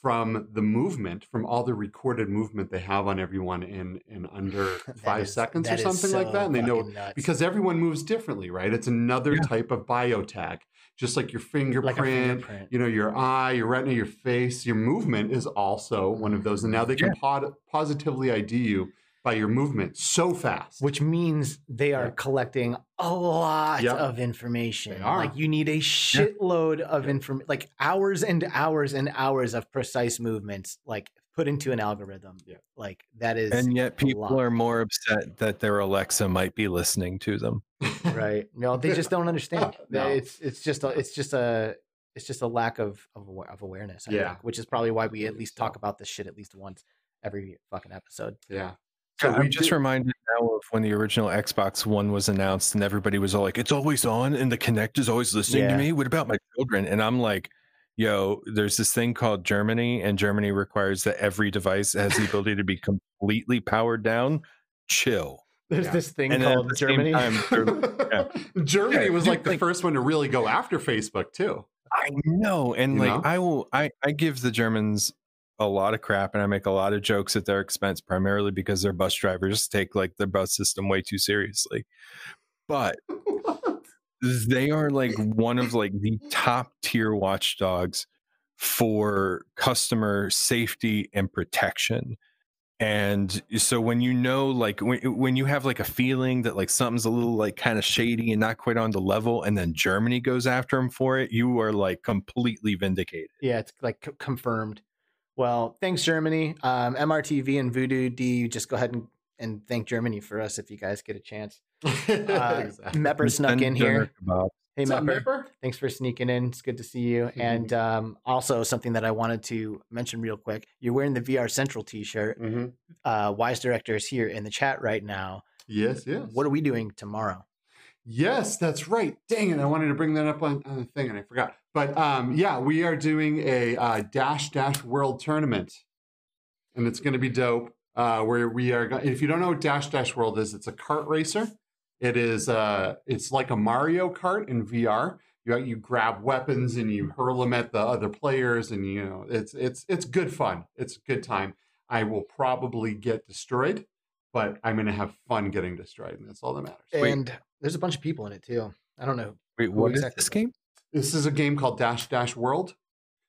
B: from the movement from all the recorded movement they have on everyone in in under five
A: is-
B: seconds or
A: that is
B: something like that, and they know
A: nuts.
B: because everyone moves differently, right? It's another
C: Yeah.
B: type of biotag, just like your fingerprint,
A: like fingerprint.
B: you know, your eye, your retina, your face, your movement is also one of those. And now they can pod- positively ID you by your movement so fast.
A: which means they are
B: Yeah.
A: collecting a lot
B: Yep.
A: of information.
B: They are.
A: Like you need a shitload of information, like hours and hours and hours of precise movements, like put into an algorithm.
B: Yeah.
A: Like that is
C: and yet
A: a
C: people
A: lot.
C: are more upset that their Alexa might be listening to them.
A: right. No, they just don't understand.
B: No.
A: It's it's just a, it's just a it's just a lack of of, of awareness. I
B: Yeah.
A: think, which is probably why we at least talk about this shit at least once every fucking episode.
B: yeah.
C: So
B: we
C: I'm just
B: did-
C: reminded now of when the original Xbox One was announced, and everybody was all like, "It's always on, and the Kinect is always listening
A: Yeah.
C: to me." What about my children? And I'm like, "Yo, there's this thing called Germany, and Germany requires that every device has the ability to be completely powered down. Chill."
A: There's
B: Yeah.
A: this thing
C: And
A: called
C: the
A: Germany.
C: time, they're-
B: Germany
C: Yeah,
B: was
C: dude,
B: like the
C: like-
B: first one to really go after Facebook too.
C: I know, and
B: You
C: like
B: know?
C: I will, I I give the Germans a lot of crap, and I make a lot of jokes at their expense, primarily because their bus drivers take like their bus system way too seriously. But they are like one of like the top tier watchdogs for customer safety and protection. And so when you know, like when when you have like a feeling that like something's a little like kind of shady and not quite on the level, and then Germany goes after them for it, you are like completely vindicated.
A: Yeah, it's like c- confirmed. Well, thanks Germany. Um, MRTV and Voodoo D, just go ahead and, and thank Germany for us if you guys get a chance. Uh,
B: exactly.
A: Mepper snuck in here. Hey
B: What's
A: Mepper,
B: Mepper?
A: thanks for sneaking in. It's good to see you. And um, also something that I wanted to mention real quick: you're wearing the VR Central T-shirt.
B: Mhm.
A: Uh, Wise Director is here in the chat right now.
B: Yes, yes.
A: What are we doing tomorrow?
B: Yes, that's right. Dang it. I wanted to bring that up on, on the thing and I forgot. But um, yeah, we are doing a uh, Dash Dash World Tournament. And it's going to be dope. Uh, where we are, go- if you don't know what Dash Dash World is, it's a kart racer. It is, uh, it's like a Mario Kart in VR. You, you grab weapons and you hurl them at the other players, and you know it's it's it's good fun. It's a good time. I will probably get destroyed, but I'm going to have fun getting destroyed, and that's all that matters.
C: Wait.
A: And there's a bunch of people in it too. I don't know.
C: Wait, what is
A: exactly
C: this game?
B: This is a game called Dash Dash World.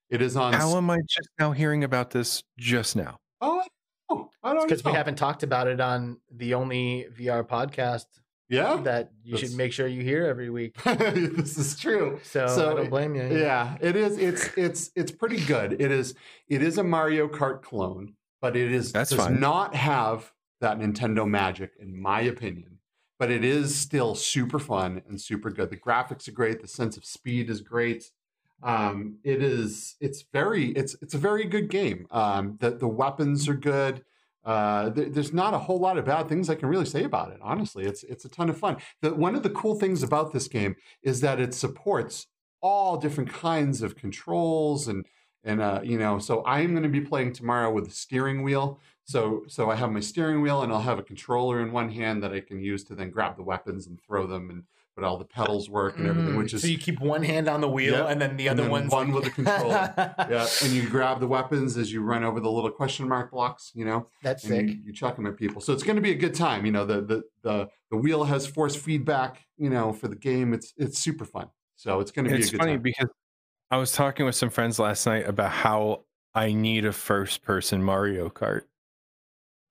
B: It is on.
C: How am I just now hearing about this just now?
B: oh, Oh, I don't
A: because we haven't talked about it on the only VR podcast
B: Yeah,
A: that you should make sure you hear every week.
B: this is true.
A: So,
B: So,
A: I don't blame you.
B: Yeah, it is. It's it's it's pretty good. It is it is a Mario Kart clone, but it is
C: That's
B: does
C: fine.
B: not have that Nintendo magic, in my opinion. But it is still super fun and super good. The graphics are great. The sense of speed is great. Um, it is. It's very. It's it's a very good game. Um, the the weapons are good. Uh, there, there's not a whole lot of bad things I can really say about it. Honestly, it's it's a ton of fun. The, one of the cool things about this game is that it supports all different kinds of controls and and uh, you know. So I'm going to be playing tomorrow with a steering wheel. So so I have my steering wheel and I'll have a controller in one hand that I can use to then grab the weapons and throw them and but all the pedals work and everything,
A: Mm,
B: which is
A: so you keep one hand on the wheel
B: Yeah,
A: and then the
B: and
A: other
B: then
A: one's
B: one
A: like-
B: with the controller. yeah, and you grab the weapons as you run over the little question mark blocks, you know,
A: That's
B: and
A: sick.
B: you, you chuck them at people. So it's going to be a good time. You know, the the the the wheel has force feedback. You know, for the game, it's it's super fun. So it's going to be
C: It's
B: a good
C: funny
B: time.
C: because I was talking with some friends last night about how I need a first person Mario Kart.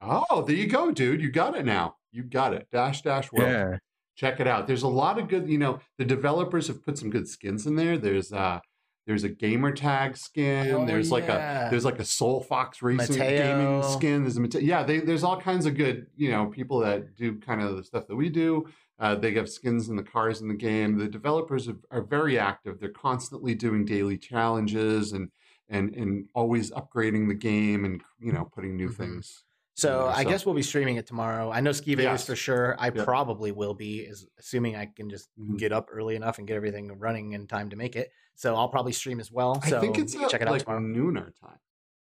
B: Oh, there you go, dude. You got it now. You got it. Dash Dash World.
C: Yeah.
B: Check it out. There's a lot of good. You know, the developers have put some good skins in there. There's uh there's a gamer tag skin.
A: Oh,
B: there's like a there's like a Soul Fox racing
A: Mateo.
B: gaming skin. There's a Mate- yeah. They, there's all kinds of good you know people that do kind of the stuff that we do. Uh, they have skins in the cars in the game. The developers are, are very active. They're constantly doing daily challenges and and and always upgrading the game and you know putting new
A: Mhm.
B: things.
A: So
B: Yeah,
A: I
B: so-
A: guess we'll be streaming it tomorrow. I know Skeeva's
B: Yes.
A: for sure. I
B: Yep.
A: probably will be, is assuming I can just
B: Mhm.
A: get up early enough and get everything running in time to make it. So I'll probably stream as well. So
B: I think it's
A: you can
B: at
A: check it out
B: like
A: tomorrow.
B: noon our time.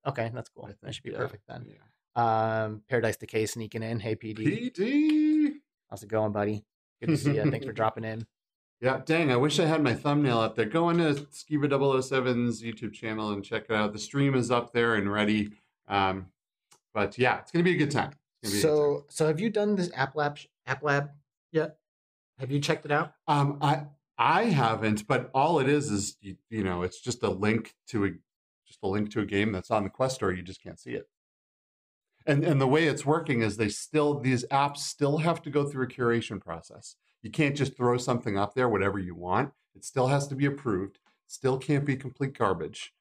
A: Okay, that's cool.
B: I
A: That should be
B: yeah,
A: perfect then.
B: Yeah.
A: Um, Paradise Decay sneaking in. Hey PD,
B: PD.
A: how's it going, buddy? Good to see you. Thanks for dropping in.
B: Yeah, dang, I wish I had my thumbnail up there. Go into Skeeva 007's YouTube channel and check it out. The stream is up there and ready. Um, but yeah, it's going to be a good time. It's gonna be a good
A: So, so have you done this app lab app lab yet? Have you checked it out?
B: um, I I haven't, but all it is is you, you know, it's just a link to a just a link to a game that's on the Quest store. You just can't see it. And and the way it's working is they still these apps still have to go through a curation process. You can't just throw something up there, whatever you want. It still has to be approved. Still can't be complete garbage,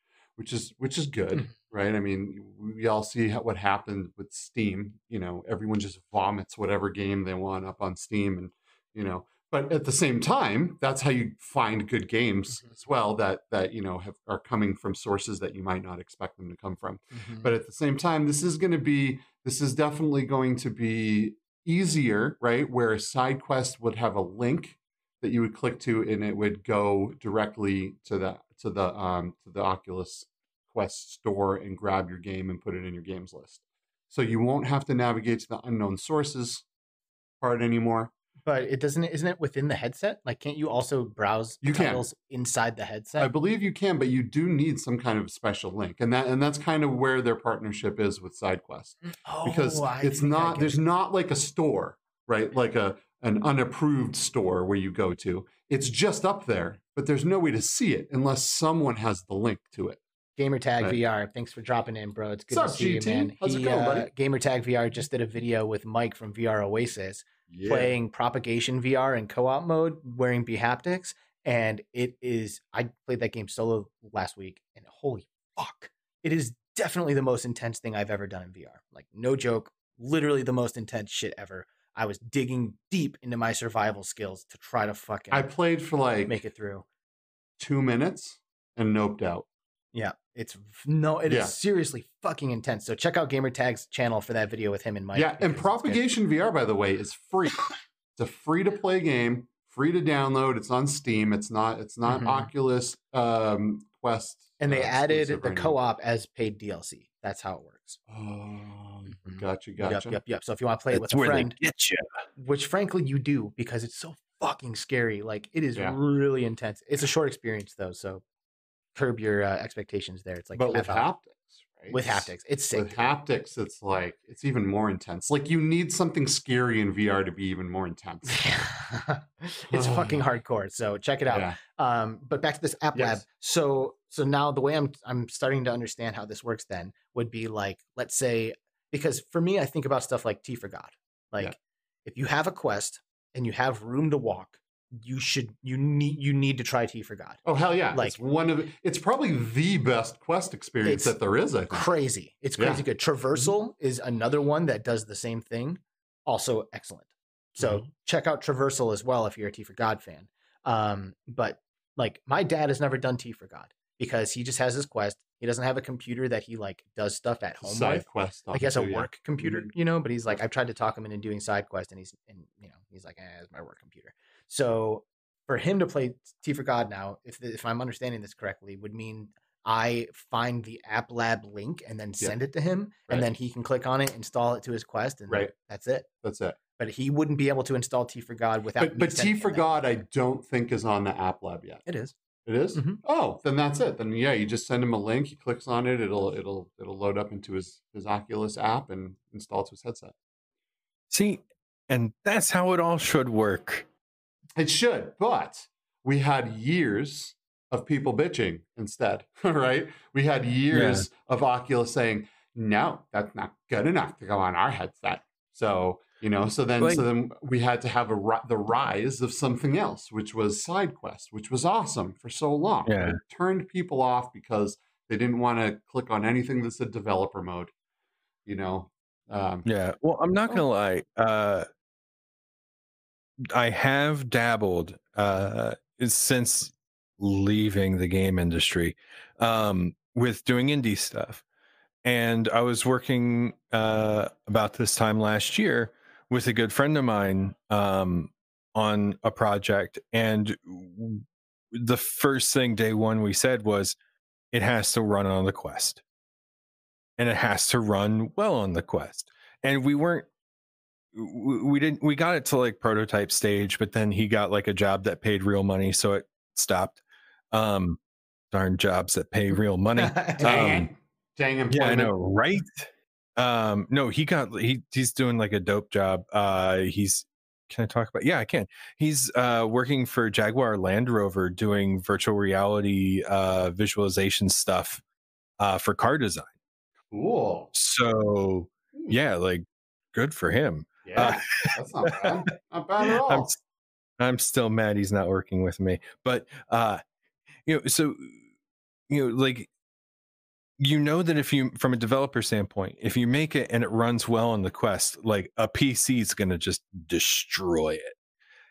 B: which is which is good,
A: Mhm.
B: right? I mean, we all see how, what happened with Steam. You know, everyone just vomits whatever game they want up on Steam, and you know. But at the same time, that's how you find good games
A: Mhm.
B: as well. That that you know have, are coming from sources that you might not expect them to come from
A: Mhm.
B: but at the same time this is going to be this is definitely going to be easier right where a side quest would have a link that you would click to and it would go directly to the to the um to the oculus quest store and grab your game and put it in your games list so you won't have to navigate to the unknown sources part anymore
A: But it doesn't. Isn't it within the headset? Like, can't you also browse
B: You can.
A: titles inside the headset?
B: I believe you can, but you do need some kind of special link, and that and that's mm. kind of where their partnership is with SideQuest. Mm. because
A: Oh, I
B: it's not there's not like a store right like a an unapproved store where you go to it's just up there but there's no way to see it unless someone has the link to it
A: Gamertag
B: Right.
A: VR. Thanks for dropping in, bro. It's good
B: What's
A: to
B: up,
A: see you, man.
B: How's it
A: He,
B: going,
A: uh,
B: buddy?
A: Gamertag VR just did a video with Mike from VR Oasis
B: yeah
A: playing Propagation VR in co-op mode, wearing bHaptics, and it is. I played that game solo last week, and holy fuck, it is definitely the most intense thing I've ever done in VR. Like, no joke, literally the most intense shit ever. I was digging deep into my survival skills to try to fucking
B: i played for like
A: make it through.
B: two minutes and noped out
A: Yeah, it's no, it is
B: Yeah.
A: seriously fucking intense. So check out Gamertag's channel for that video with him and Mike.
B: yeah and
A: because it's good.
B: propagation vr by the way is free it's a free to play game free to download it's on steam it's not it's not
A: Mhm.
B: oculus um quest
A: and they
B: uh,
A: added the
B: right
A: co-op as paid DLC. That's how it works.
B: oh
A: Mhm.
B: gotcha gotcha
A: Yep, yep, yep. So if you want to play it with a friend,
C: they get you.
A: which frankly you do because it's so fucking scary. Like it is
B: Yeah.
A: really intense. It's a short experience though, so curb your uh, expectations there. It's like
B: but with haptics right
A: with haptics, it's sick.
B: with haptics it's like it's even more intense like you need something scary in vr to be even more intense
A: it's fucking hardcore. So check it out.
B: yeah
A: Um, but back to this app lab. So so now the way I'm I'm starting to understand how this works then would be like let's say because for me, I think about stuff like Tea for God. Like
B: Yeah.
A: if you have a quest and you have room to walk, you should you need you need to try Tea for God.
B: Oh hell yeah!
A: Like-
B: it's one of it's probably the best quest experience that there is. I think.
A: Crazy. It's
B: Yeah.
A: crazy good. Traversal is another one that does the same thing. Also excellent. So check out Traversal as well if you're a Tea for God fan. Um, but like my dad has never done Tea for God because he just has his quest. He doesn't have a computer that he like does stuff at home
B: Side
A: with.
B: quest.
A: Like he has a
B: too, yeah.
A: work computer, you know, but he's like, I've tried to talk him into doing side quest and he's and you know, he's like, eh, it's my work computer. So for him to play Tea for God now, if if I'm understanding this correctly, would mean I find the App Lab link and then
B: Yeah.
A: send it to him,
B: Right.
A: and then he can click on it, install it to his quest, and
B: Right.
A: that's it.
B: That's it.
A: But he wouldn't be able to install Tea for God without.
B: But
A: me
B: but T for. God, I don't think is on the App Lab yet.
A: it is.
B: It is?
A: Mhm.
B: Oh, then that's it. Then yeah, you just send him a link. He clicks on it. It'll it'll it'll load up into his his Oculus app and install to his headset.
C: See, and that's how it all should work.
B: It should, but we had years of people bitching instead, right? We had years of Oculus saying, "No, that's not good enough to go on our headset." So you know, so then
C: Like-
B: so then we had to have a the rise of something else, which was SideQuest, which was awesome for so long.
C: Yeah.
B: It turned people off because they didn't want to click on anything that said developer mode. You know, um,
C: Yeah. Well, I'm not
B: Oh.
C: gonna lie. Uh, I have dabbled uh, since leaving the game industry um, with doing indie stuff, and I was working uh, about this time last year with a good friend of mine um, on a project, and the first thing day one we said was, "It has to run on the Quest." And it has to run well on the Quest and we weren't we didn't we got it to like prototype stage but then he got like a job that paid real money so it stopped. Um darn jobs that pay real money.
B: Dang
C: Um,
B: dang
C: yeah i know right? Um no he got he he's doing like a dope job. Uh he's can i talk about yeah i can. He's uh working for jaguar land rover doing virtual reality uh visualization stuff uh for car design.
B: Cool.
C: so yeah like good for him
B: Yeah, that's not bad. Not bad at all.
C: I'm, s- I'm still mad he's not working with me. But uh you know, so you know, like you know that if you from a developer standpoint, if you make it and it runs well on the quest, like a PC is gonna just destroy it.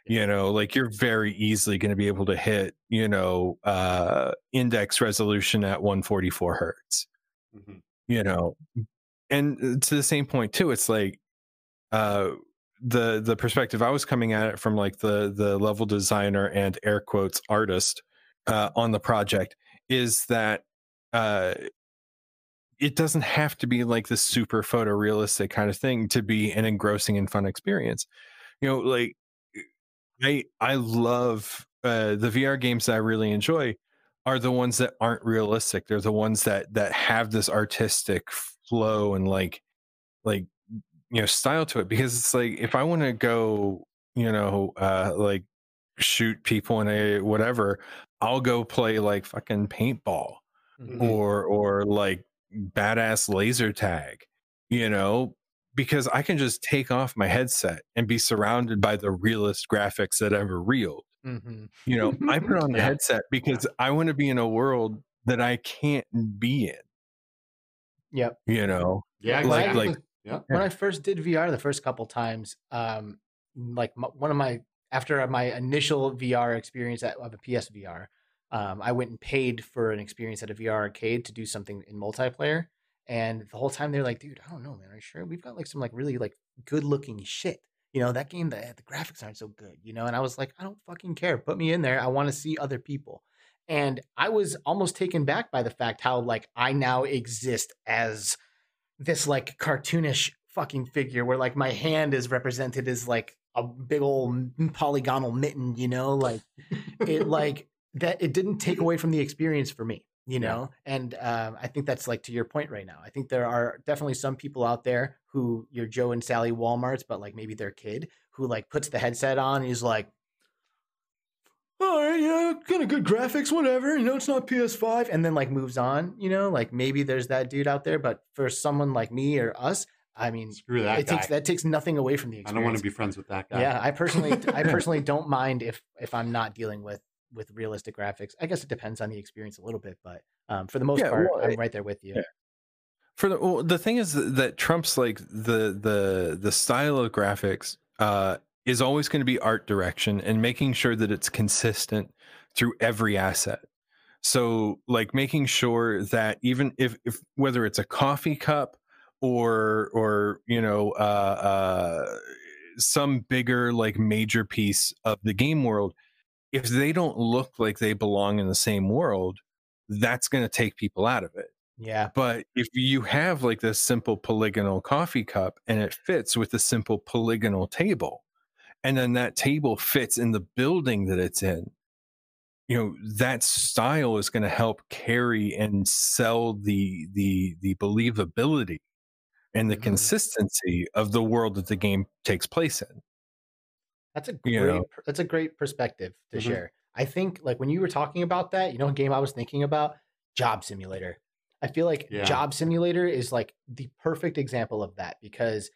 C: You know, like you're very easily gonna be able to hit, you know, uh index resolution at 144 hertz
B: Mhm.
C: you know and uh, to the same point too it's like uh the the perspective i was coming at it from like the the level designer and air quotes artist uh on the project is that uh it doesn't have to be like the super photorealistic kind of thing to be an engrossing and fun experience. You know like i i love uh the vr games that i really enjoy are the ones that aren't realistic. They're the ones that that have this artistic flow and like like you know style to it because it's like if i want to go you know uh like shoot people in a whatever i'll go play like fucking paintball
A: Mhm.
C: or or like badass laser tag you know because i can just take off my headset and be surrounded by the realest graphics that ever reeled
A: Mhm.
C: you know i put on the
B: Yeah.
C: headset because i want to be in a world that i can't be in
A: Yep.
C: you know
B: Yeah,
A: Like-
B: exactly.
C: like-
B: yeah.
A: when I first did VR the first couple times, um, like m one of my after my initial VR experience at, of a PSVR, um, I went and paid for an experience at a VR arcade to do something in multiplayer. And the whole time they're like, "Dude, I don't know, man. Are you sure we've got like some like really like good looking shit? You know, that game the the graphics aren't so good. You know." And I was like, "I don't fucking care. Put me in there. I want to see other people." And I was almost taken back by the fact how like I now exist as this like cartoonish fucking figure where like my hand is represented as like a big old polygonal mitten, you know, like it like that it didn't take away from the experience for me, you
B: Yeah.
A: know? And um, I think that's like to your point right now. I think there are definitely some people out there who you're Joe and Sally Walmarts, but like maybe their kid who like puts the headset on and is like, all right, yeah, kind of good graphics, whatever. You know, it's not PS5, and then like moves on. You know, like maybe there's that dude out there, but for someone like me or us, I mean,
B: Screw that
A: it
B: guy.
A: takes that takes nothing away from the experience.
B: I don't want to be friends with that guy.
A: Yeah, I personally, I personally don't mind if if I'm not dealing with with realistic graphics. I guess it depends on the experience a little bit, but um, for the most
C: Yeah,
A: part,
C: well,
A: I'm right there with you.
C: yeah. for the well, the thing is that Trump's like the the the style of graphics uh is always going to be art direction and making sure that it's consistent through every asset. So like making sure that even if if whether it's a coffee cup or or you know uh uh some bigger like major piece of the game world if they don't look like they belong in the same world that's going to take people out of it
A: Yeah,
C: but if you have like this simple polygonal coffee cup and it fits with a simple polygonal table, and then that table fits in the building that it's in, you know, that style is going to help carry and sell the the the believability and the
A: Mhm.
C: consistency of the world that the game takes place in.
A: that's a great
C: You know.
A: that's a great perspective to
B: Mhm.
A: share. I think like when you were talking about that, you know, a game I was thinking about, Job Simulator. I feel like
B: Yeah.
A: Job Simulator is like the perfect example of that because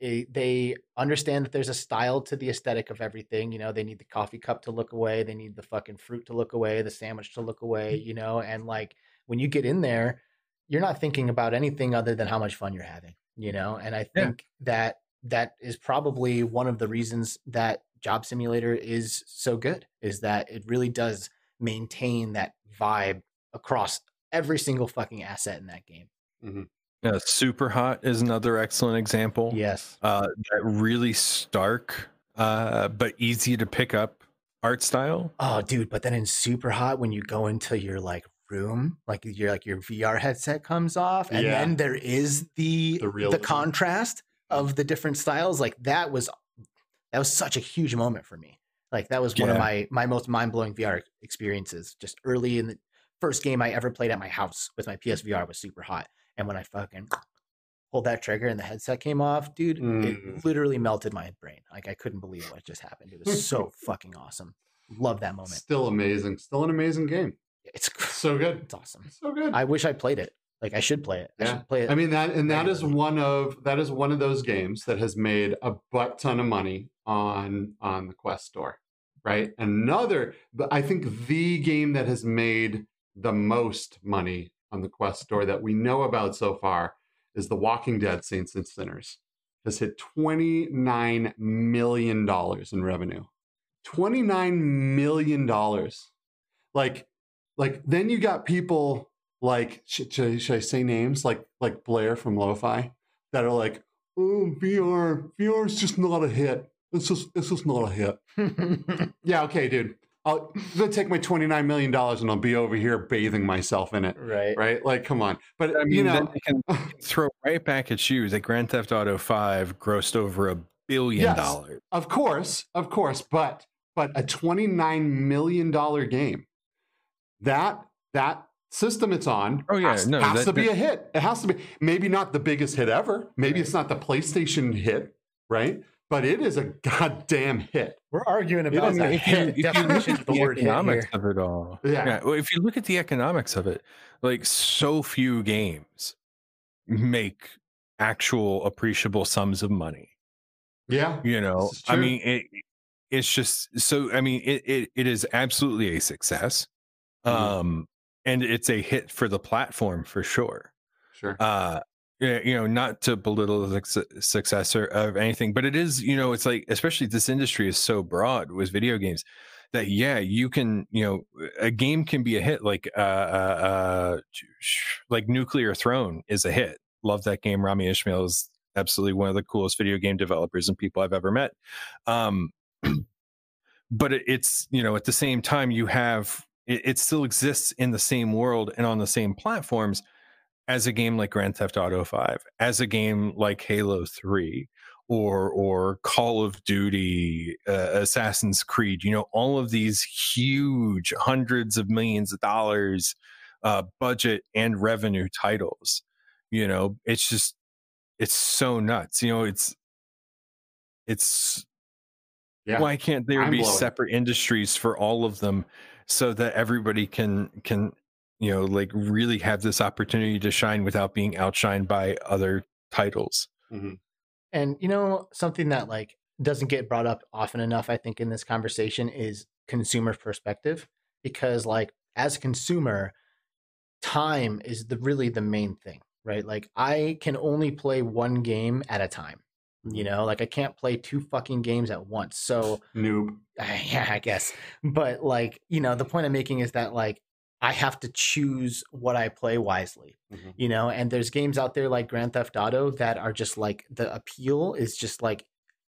A: it, they understand that there's a style to the aesthetic of everything. You know, they need the coffee cup to look away, they need the fucking fruit to look away, the sandwich to look away.
B: Mm-hmm.
A: You know, and like when you get in there, you're not thinking about anything other than how much fun you're having. You know, and I
C: Yeah.
A: think that that is probably one of the reasons that Job Simulator is so good. Is that it really does maintain that vibe across every single fucking asset in that game.
C: Uh, Super Hot is another excellent example.
A: Yes.
C: uh, that really stark uh, but easy to pick up art style.
A: Oh, dude, but then in Super Hot, when you go into your like room, like your like your VR headset comes off, and
B: Yeah.
A: then there is the
B: The
A: the, contrast of the different styles. Like that was that was such a huge moment for me. Like that was one of my my most mind blowing VR experiences. Just early in the first game I ever played at my house with my PSVR was Super Hot, and when I fucking pulled that trigger and the headset came off, dude,
B: Mm.
A: it literally melted my brain. Like I couldn't believe what just happened. It was so fucking awesome. Love that moment.
B: Still amazing. Still an amazing game.
A: It's
B: So good.
A: it's awesome.
B: So good.
A: I wish I played it. Like I should play it. I
B: Yeah.
A: should play it.
B: I mean that, and that is one of that is one of those games that has made a butt ton of money on on the Quest store, right? Another, but I think the game that has made the most money on the Quest store that we know about so far is The Walking Dead: Saints and Sinners. Has hit twenty nine million dollars in revenue. Twenty nine million dollars. Like, like then you got people like should, should, I- should I say names like like Blair from Lo-Fi that are like, oh VR VR is just not a hit. It's just it's just not a hit. Yeah, okay, dude. I'll I'm take my twenty nine million dollars and I'll be over here bathing myself in it.
A: right.
B: Right? Like, come on. But
C: I mean,
B: you
C: then
B: know,
C: can throw right back at you that Grand Theft Auto 5 grossed over a billion
B: Yes.
C: dollars.
B: of course, of course, but but a twenty nine million dollar game, that that system it's on
C: Oh, yeah,
B: has,
C: no,
B: has
C: that-
B: to be
C: that-
B: a hit. It has to be maybe not the biggest hit ever. Maybe it's not the PlayStation hit, right? But it is a goddamn hit.
A: We're arguing about
B: I mean,
A: the
C: if you,
A: hit
C: if you
A: definition
C: look
A: of
C: at
A: the
C: the
A: word
C: economics
A: here.
C: of it all,
B: Yeah.
C: well, if you look at the economics of it, like so few games make actual appreciable sums of money.
B: Yeah.
C: You know, I mean, it, it's just so. I mean, it, it it is absolutely a success,
B: Mhm.
C: um, and it's a hit for the platform for sure.
B: Sure.
C: uh yeah, you know not to belittle the suc- successor of anything but it is you know it's like especially this industry is so broad with video games that yeah you can you know a game can be a hit like uh uh, uh like nuclear throne is a hit. Love that game. Rami Ismail is absolutely one of the coolest video game developers and people i've ever met. Um but it, it's you know at the same time you have it, it still exists in the same world and on the same platforms as a game like Grand Theft Auto 5, as a game like Halo 3 or or Call of Duty, uh, Assassin's Creed, you know, all of these huge hundreds of millions of dollars uh, budget and revenue titles. You know, it's just it's so nuts. You know, it's it's
B: Yeah.
C: why can't there be
B: Mind-blowing.
C: separate industries for all of them so that everybody can can you know like really have this opportunity to shine without being outshined by other titles
B: Mhm.
A: And you know, something that like doesn't get brought up often enough, I think, in this conversation is consumer perspective. Because like as a consumer, time is the really the main thing, right? Like I can only play one game at a time. You know, like I can't play two fucking games at once. So
B: Noob.
A: yeah, I guess. But like, you know, the point I'm making is that like I have to choose what I play wisely,
B: Mhm.
A: you know, and there's games out there like Grand Theft Auto that are just like the appeal is just like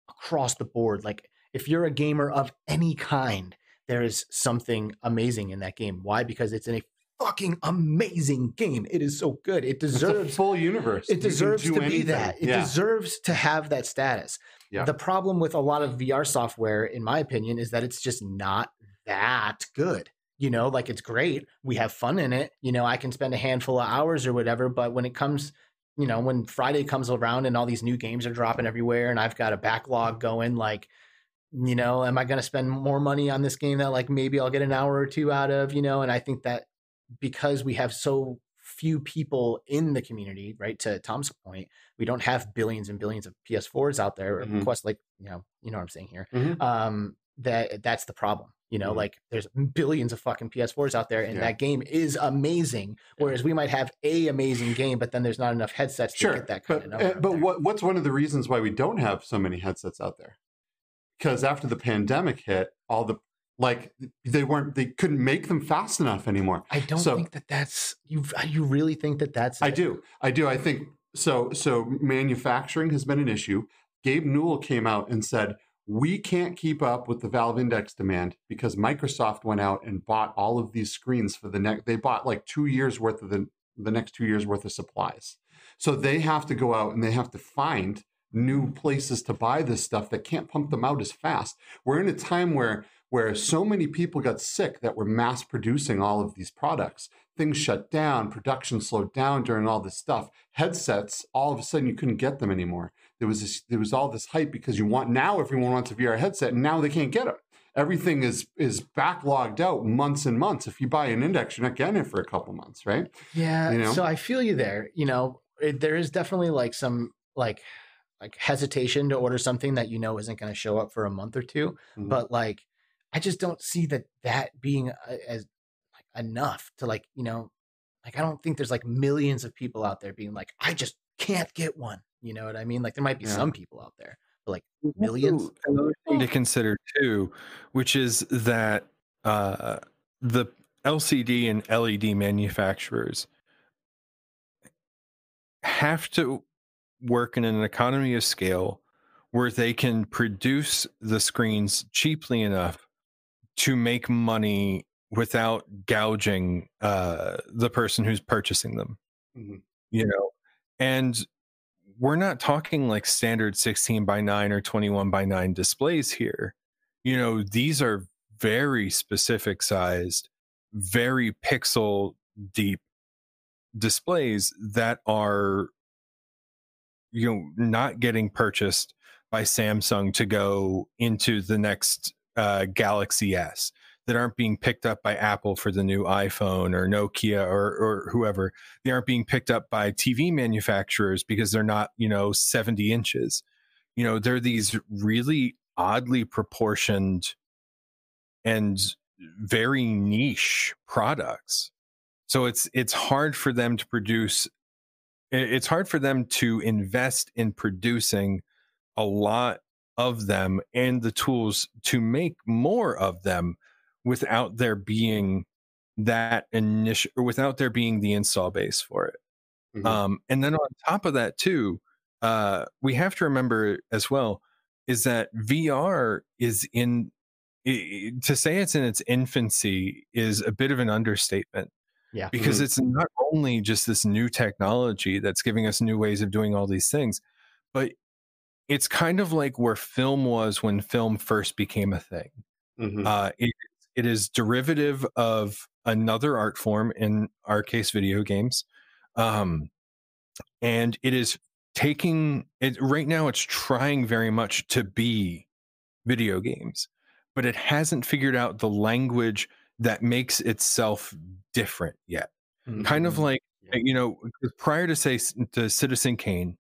A: across the board. Like if you're a gamer of any kind, there is something amazing in that game. Why? Because it's in a fucking amazing game. It is so good. It deserves
B: full universe.
A: It deserves to be that. It
B: yeah.
A: deserves to have that status.
B: Yeah.
A: The problem with a lot of VR software, in my opinion, is that it's just not that good. You know, like it's great. We have fun in it. You know, I can spend a handful of hours or whatever, but when it comes, you know, when Friday comes around and all these new games are dropping everywhere and I've got a backlog going, like, you know, am I going to spend more money on this game that like maybe I'll get an hour or two out of, you know? And I think that because we have so few people in the community, right? To Tom's point, we don't have billions and billions of PS4s out there, or
B: Mhm.
A: Quest, like you know, you know what I'm saying here.
B: Mhm.
A: Um, that that's the problem. You know,
B: Mhm.
A: like there's billions of fucking PS4s out there, and
B: Yeah.
A: that game is amazing. Whereas we might have a amazing game, but then there's not enough headsets to get that kind
B: but
A: of number.
B: uh, but what what's one of the reasons why we don't have so many headsets out there? Because after the pandemic hit, all the like they weren't they couldn't make them fast enough anymore.
A: I don't
B: so-
A: think that that's you. You really think that that's
B: I
A: it?
B: do, I do. I think so. So manufacturing has been an issue. Gabe Newell came out and said we can't keep up with the Valve Index demand because Microsoft went out and bought all of these screens for the next. They bought like two years worth of the the next two years worth of supplies. So they have to go out and they have to find new places to buy this stuff that can't pump them out as fast. We're in a time where where so many people got sick that we're mass producing all of these products. Things shut down, production slowed down during all this stuff. Headsets, all of a sudden you couldn't get them anymore. There was this, there was all this hype because you want now everyone wants a VR headset and now they can't get them. Everything is is backlogged out months and months. If you buy an index, you're not getting it for a couple months, right?
A: Yeah.
B: you know?
A: So I feel you there. You know, it, there is definitely like some like like hesitation to order something that you know isn't going to show up for a month or 2
B: Mhm.
A: But like, I just don't see that that being a- as like, enough to like you know, like I don't think there's like millions of people out there being like, I just can't get one. You know what I mean? Like there might be
B: Yeah.
A: some people out there, but like millions.
C: Also, Another thing to consider too, which is that uh, the LCD and LED manufacturers have to work in an economy of scale where they can produce the screens cheaply enough to make money without gouging uh, the person who's purchasing them.
B: Mhm.
C: You know, and we're not talking like standard 16 by 9 or 21 by 9 displays here. You know, these are very specific sized, very pixel deep displays that are you know not getting purchased by Samsung to go into the next uh, Galaxy S that aren't being picked up by Apple for the new iPhone or Nokia or or whoever. They aren't being picked up by TV manufacturers because they're not, you know, 70 inches. You know, they're these really oddly proportioned and very niche products. So it's it's hard for them to produce it's hard for them to invest in producing a lot of them and the tools to make more of them without there being that initial or without there being the install base for it.
B: Mhm.
C: Um, and then on top of that too, uh, we have to remember as well is that VR is in i- i- to say it's in its infancy is a bit of an understatement
A: Yeah.
C: because it's not only just this new technology that's giving us new ways of doing all these things, but it's kind of like where film was when film first became a thing.
B: Mhm.
C: Uh, it, it is derivative of another art form, in our case, video games. Um, and it is taking it right now, it's trying very much to be video games, but it hasn't figured out the language that makes itself different yet. Kind of
A: Mhm.
C: like,
B: Yeah.
C: you know, prior to say to Citizen Kane,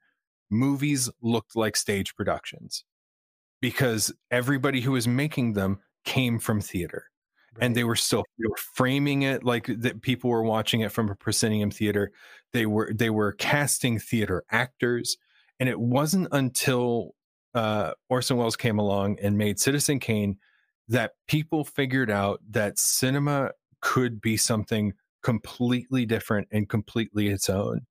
C: movies looked like stage productions because everybody who was making them came from theater and they were still they were framing it like that people were watching it from a proscenium theater. They were they were casting theater actors and it wasn't until uh, Orson Welles came along and made Citizen Kane that people figured out that cinema could be something completely different and completely its own.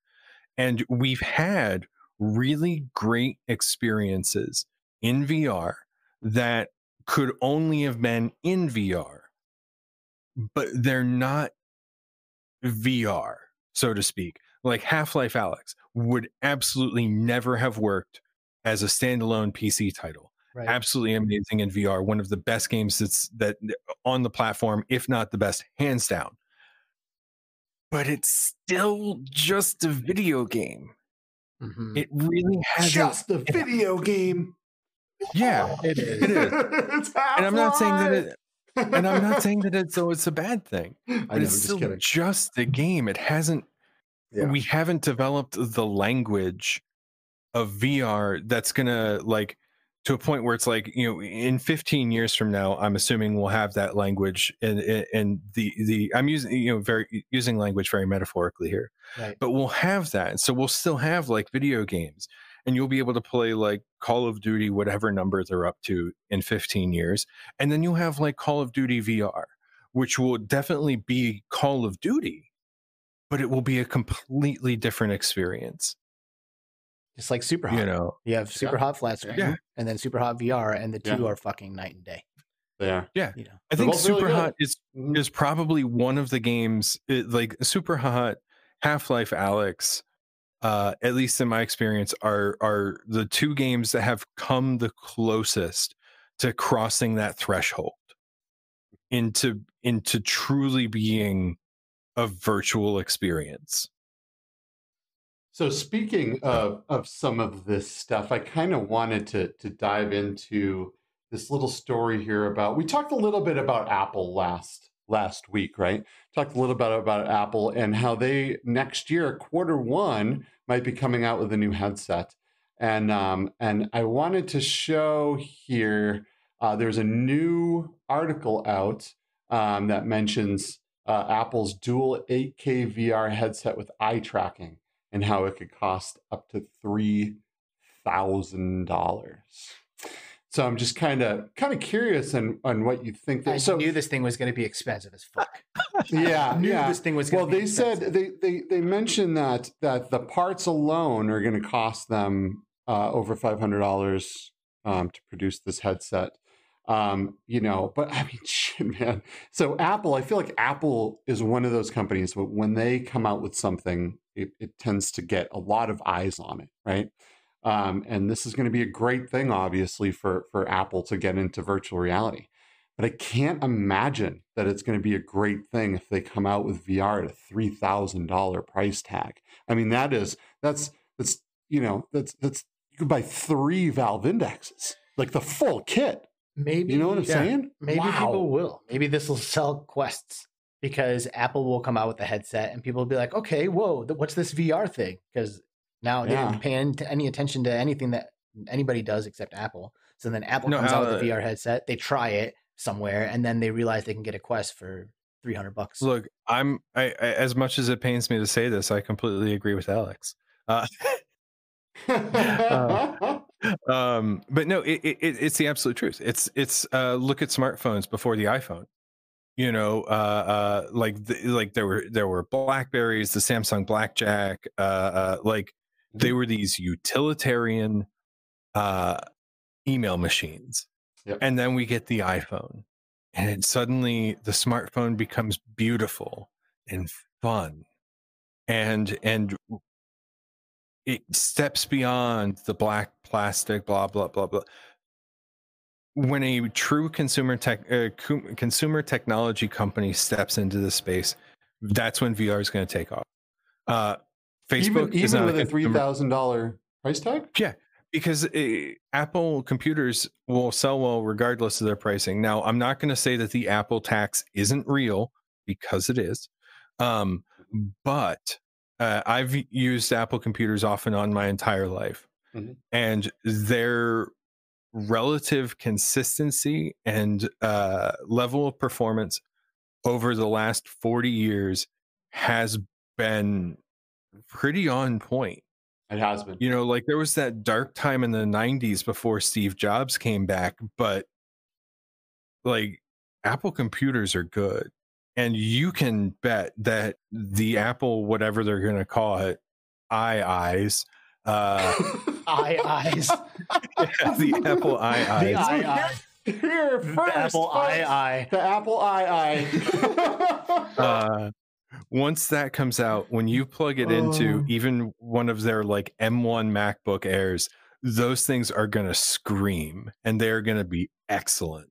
C: And we've had really great experiences in VR that could only have been in VR, but they're not VR, so to speak. Like Half Life Alyx would absolutely never have worked as a standalone PC title. Right. Absolutely amazing in VR. One of the best games that's that on the platform, if not the best, hands down. But it's still just a video game. Mm-hmm. It really has
B: just a video game.
C: Yeah, it is. It is. and I'm not saying that it and I'm not saying that it's so it's a bad thing. But know, it's still just, just a game. It hasn't yeah. we haven't developed the language of VR that's gonna like to a point where it's like you know in 15 years from now i'm assuming we'll have that language and and the the i'm using you know very using language very metaphorically here right. but we'll have that so we'll still have like video games and you'll be able to play like call of duty whatever number they're up to in 15 years and then you'll have like call of duty vr which will definitely be call of duty but it will be a completely different experience
A: just like super hot. You know, you have super yeah. hot flat screen yeah. and then super hot VR, and the two yeah. are fucking night and day.
B: Yeah,
C: yeah. You know, I think super really hot is mm-hmm. is probably one of the games it, like super hot, Half Life, Alyx. Uh, at least in my experience, are are the two games that have come the closest to crossing that threshold into into truly being a virtual experience.
B: So speaking of of some of this stuff, I kind of wanted to to dive into this little story here about we talked a little bit about Apple last last week, right? Talked a little bit about Apple and how they next year, quarter one, might be coming out with a new headset. And um, and I wanted to show here. Uh, there's a new article out um, that mentions uh, Apple's dual 8K VR headset with eye tracking and how it could cost up to three thousand dollars. So I'm just kind of kind of curious on on what you think.
A: That,
B: I so,
A: knew this thing was going to be expensive as fuck.
B: Yeah,
A: knew
B: yeah.
A: This thing was.
B: Well, they
A: expensive.
B: said they they they mentioned that that the parts alone are going to cost them uh, over five hundred dollars um, to produce this headset. Um, you know, but I mean, shit, man. So Apple, I feel like Apple is one of those companies. But when they come out with something it, it tends to get a lot of eyes on it, right? Um, and this is going to be a great thing, obviously, for for Apple to get into virtual reality. But I can't imagine that it's going to be a great thing if they come out with VR at a three thousand dollar price tag. I mean, that is that's that's you know that's that's you could buy three Valve indexes, like the full kit.
A: Maybe
B: you know what I'm yeah, saying.
A: Maybe wow. people will. Maybe this will sell quests because Apple will come out with a headset and people will be like, okay, whoa, what's this VR thing? Because now yeah. they didn't pay any attention to anything that anybody does except Apple. So then Apple no, comes out with a VR headset, they try it somewhere, and then they realize they can get a Quest for 300 bucks.
C: Look, I'm I, I, as much as it pains me to say this, I completely agree with Alex. Uh, uh, um, but no, it, it, it's the absolute truth. It's it's uh, look at smartphones before the iPhone you know uh uh like the, like there were there were blackberries the samsung blackjack uh uh like they were these utilitarian uh email machines yep. and then we get the iphone and it suddenly the smartphone becomes beautiful and fun and and it steps beyond the black plastic blah blah blah blah when a true consumer tech uh, consumer technology company steps into this space, that's when VR is going to take off. Uh,
B: Facebook even, even with a, three thousand dollar price tag.
C: Yeah, because uh, Apple computers will sell well regardless of their pricing. Now, I'm not going to say that the Apple tax isn't real because it is, um, but uh, I've used Apple computers off and on my entire life.
B: Mhm.
C: and their relative consistency and uh, level of performance over the last 40 years has been pretty on point.
B: It has been.
C: You know, like there was that dark time in the 90s before Steve Jobs came back, but like Apple computers are good. And you can bet that the Apple, whatever they're going to call it, i eyes, uh,
A: Eye eyes.
C: the Apple i
A: The
C: eyes.
A: eye eye.
B: Here
A: The
B: first,
A: Apple eye
B: folks,
A: eye.
B: The Apple eye eye.
C: uh, once that comes out, when you plug it into
B: Oh.
C: even one of their like M1 MacBook Airs, those things are going to scream and they're going to be excellent.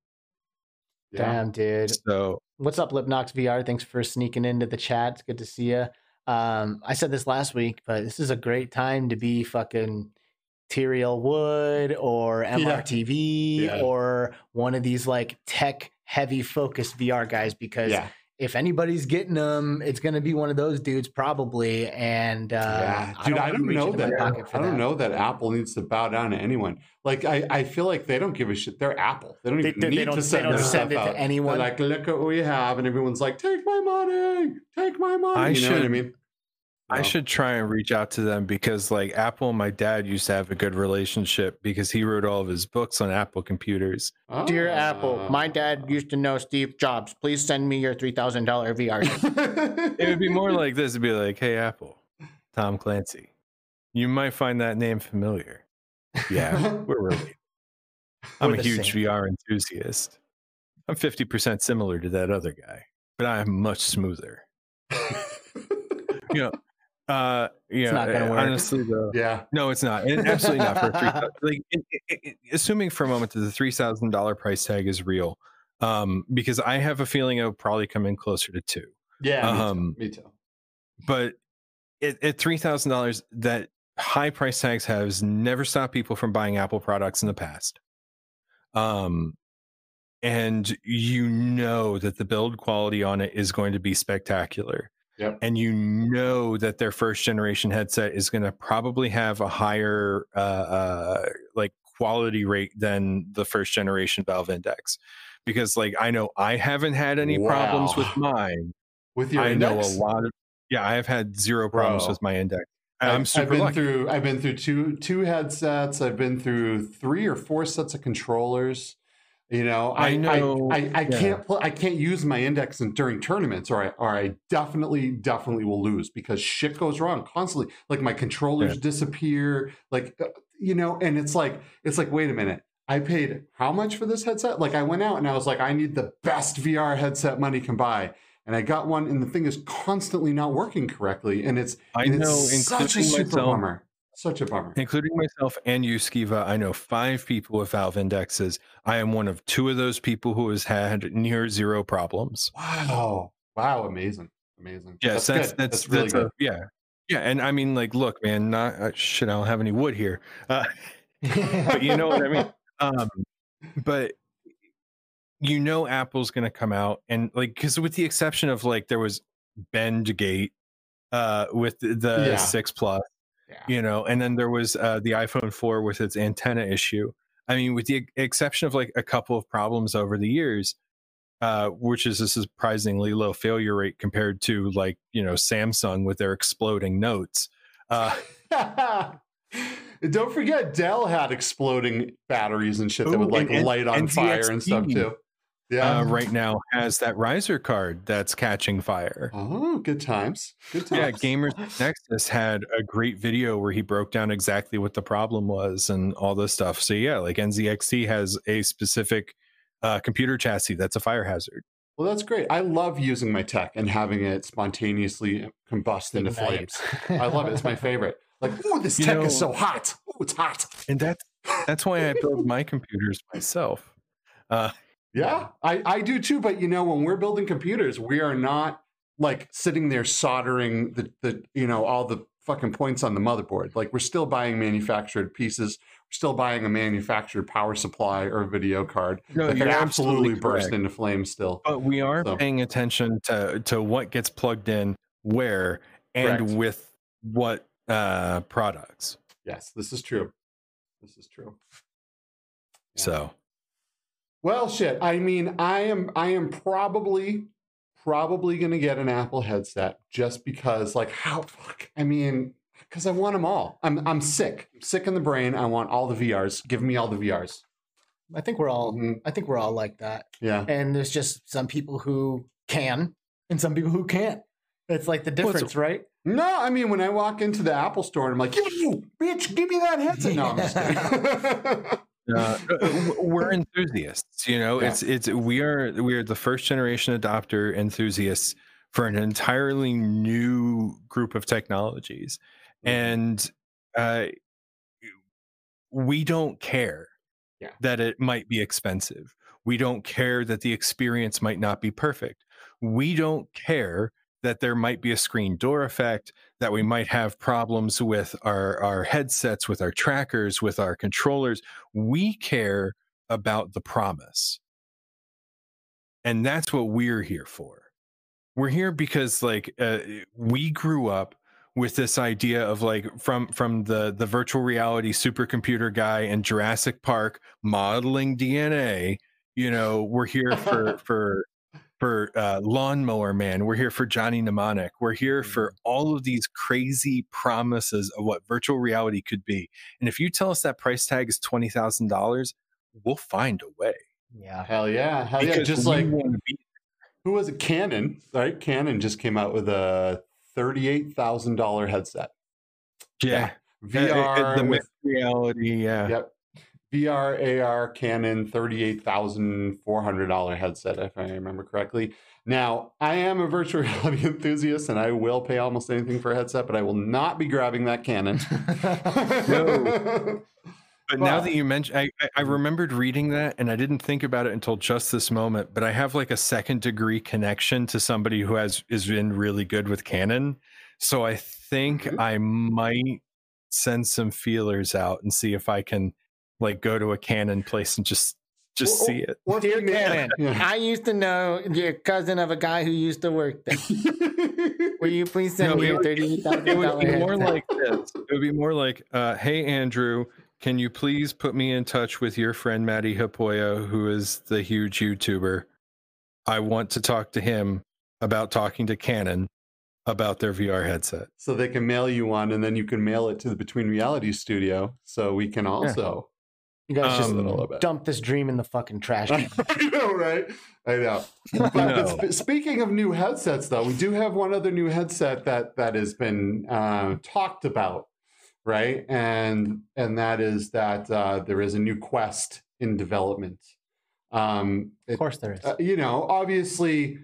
B: Yeah.
A: Damn, dude.
C: So,
A: What's up, Lipnox VR? Thanks for sneaking into the chat. It's good to see you. Um, I said this last week, but this is a great time to be fucking Tyriel Wood or MRTV
B: Yeah.
A: or one of these like tech heavy focused VR guys because
B: Yeah.
A: If anybody's getting them, it's going to be one of those dudes probably. And uh,
B: yeah, dude, I
A: wanna
B: don't know that. I don't
A: that.
B: know that Apple needs to bow down to anyone. Like, I, I feel like they don't give a shit. They're Apple. They don't
A: They-
B: even
A: they- they
B: need
A: don't-
B: to
A: they
B: send
A: don't send
B: stuff
A: it to anyone.
B: They're like, look at what we have, and everyone's like, take my money, take my money.
C: I
B: you know what I
C: should-
B: mean?
C: I
B: No.
C: should try and reach out to them because, like, Apple and my dad used to have a good relationship because he wrote all of his books on Apple computers.
A: Dear Apple, my
B: Ah.
A: dad used to know Steve Jobs. Please send me your $3,000 VR.
C: It would be more like this it'd be like, hey, Apple, Thom Clancy, you might find that name familiar. Yeah, we're related. I'm
A: We're
C: a huge
A: same.
C: VR enthusiast. I'm 50% similar to that other guy, but I'm much smoother. You know, uh, you
A: It's not gonna
C: uh,
A: work.
C: honestly, though,
B: yeah.
C: no, it's not. And absolutely not for three. like, it, it, it, assuming for a moment that the three thousand dollar price tag is real, um, because I have a feeling it'll probably come in closer to two.
B: Yeah. Me
C: Um,
B: too. Me too.
C: But at, at three thousand dollars, that high price tags has never stopped people from buying Apple products in the past. Um, and you know that the build quality on it is going to be spectacular.
B: Yep.
C: And you know that their first generation headset is going to probably have a higher uh, uh, like quality rate than the first generation Valve Index, because like I know I haven't had any problems with mine.
B: With your
C: I
B: index?
C: know a lot of yeah, I have had zero problems
B: Bro.
C: with my index. I'm super
B: I've been
C: lucky.
B: through. I've been through two two headsets. I've been through three or four sets of controllers. You know, I
C: I know,
B: I, I, I
C: yeah.
B: can't pl- I can't use my index in, during tournaments, or I or I definitely definitely will lose because shit goes wrong constantly. Like my controllers
C: Yeah.
B: disappear. Like uh, you know, and it's like it's like wait a minute. I paid how much for this headset? Like I went out and I was like, I need the best VR headset money can buy. And I got one, and the thing is constantly not working correctly. And it's
C: I
B: and
C: know,
B: it's such a super
C: myself.
B: bummer. Such a bummer.
C: including myself and you, Skeeva, I know five people with Valve indexes. I am one of two of those people who has had near zero problems.
B: Wow. Wow. Amazing. Amazing.
C: Yes, that's
B: good.
C: that's,
B: really
C: that's
B: good.
C: a- yeah, yeah. And I mean, like, look, man, not uh, shit. I don't have any wood here, uh, but you know what I mean. Um, but you know, Apple's going to come out and like, because with the exception of like, there was Bendgate uh, with the, the
B: Yeah.
C: six plus.
B: Yeah.
C: you know and then there was uh, the iphone 4 with its antenna issue i mean with the exception of like a couple of problems over the years uh, which is a surprisingly low failure rate compared to like you know samsung with their exploding notes uh,
B: Don't forget, Dell had exploding batteries and shit that would like
C: and-
B: light on
C: and
B: fire and stuff too. Yeah.
C: uh, right now has that riser card that's catching fire
B: Oh, good times. Good times.
C: yeah gamers nexus had a great video where he broke down exactly what the problem was and all this stuff so yeah like nzxt has a specific uh, computer chassis that's a fire hazard
B: Well, that's great. I love using my tech and having it spontaneously combust into flames. I love it. It's my favorite. Like, oh, this
C: You
B: tech
C: know-
B: is so hot. Oh, it's hot.
C: and that's that's why I build my computers myself. Uh,
B: Yeah, I, I do too. But you know, when we're building computers, we are not like sitting there soldering the, the you know all the fucking points on the motherboard. Like we're still buying manufactured pieces. We're still buying a manufactured power supply or video card
C: no,
B: that could absolutely,
C: absolutely
B: burst into flames. Still,
C: But we are
B: So-
C: paying attention to to what gets plugged in where and
B: Correct.
C: with what uh, products.
B: yes, this is true. This is true.
C: So
B: Well, shit. I mean, I am I am probably probably going to get an Apple headset just because like how fuck. I mean, cuz I want them all. I'm I'm sick. I'm sick in the brain. I want all the VRs. Give me all the VRs.
A: I think we're all
B: Mhm.
A: I think we're all like that.
B: Yeah.
A: And there's just some people who can and some people who can't. It's like the
C: Well,
A: difference, right?
B: No, I mean when I walk into the Apple store and I'm like, "You bitch, give me that headset." No, I'm just kidding.
C: uh, we're enthusiasts you know
B: Yeah.
C: it's it's we are we are the first generation adopter enthusiasts for an entirely new group of technologies and uh we don't care
B: Yeah.
C: that it might be expensive we don't care that the experience might not be perfect we don't care that there might be a screen door effect that we might have problems with our our headsets with our trackers with our controllers. We care about the promise. And that's what we're here for. We're here because like uh, we grew up with this idea of like from from the the virtual reality supercomputer guy in Jurassic Park modeling DNA you know we're here for for for uh, lawnmower man we're here for johnny mnemonic we're here for all of these crazy promises of what virtual reality could be and if you tell us that price tag is $20000 we'll find a way
A: Yeah.
B: Hell yeah. Hell yeah. Just like
C: be
B: who was it? Canon, right? Canon just came out with a thirty-eight thousand dollar headset.
C: yeah
B: VR
C: Uh, uh, the
B: with,
C: reality yeah
B: yep. VR AR Canon thirty-eight thousand four hundred dollar headset, if I remember correctly. Now, I am a virtual reality enthusiast, and I will pay almost anything for a headset, but I will not be grabbing that Canon.
C: No. But now that you mentioned, I, I- I remembered reading that, and I didn't think about it until just this moment. But I have like a second degree connection to somebody who has is been really good with Canon, so I think
B: Mhm.
C: I might send some feelers out and see if I can like go to a Canon place and just just
B: Or-
C: see it.
B: or if
A: Dear
B: you
A: Canon, I used to know your cousin of a guy who used to work there. Will you please send
C: No,
A: me
C: it
A: your
C: would-
A: thirty-eight thousand
C: It would be more
A: headset?
C: like this. It would be more like, uh, "Hey Andrew, can you please put me in touch with your friend Matti Haapoja, who is the huge YouTuber? I want to talk to him about talking to Canon about their VR headset."
B: so they can mail you one, and then you can mail it to the Between Reality Studio, so we can also.
A: You guys
C: Um,
B: a little bit.
A: dump this dream in the fucking trash can.
B: I know, right? I know. But, but sp- speaking of new headsets, though, we do have one other new headset that that has been uh, talked about, right? And and that is that uh, there is a new Quest in development. Um,
A: Of course there is.
B: uh, you know, obviously,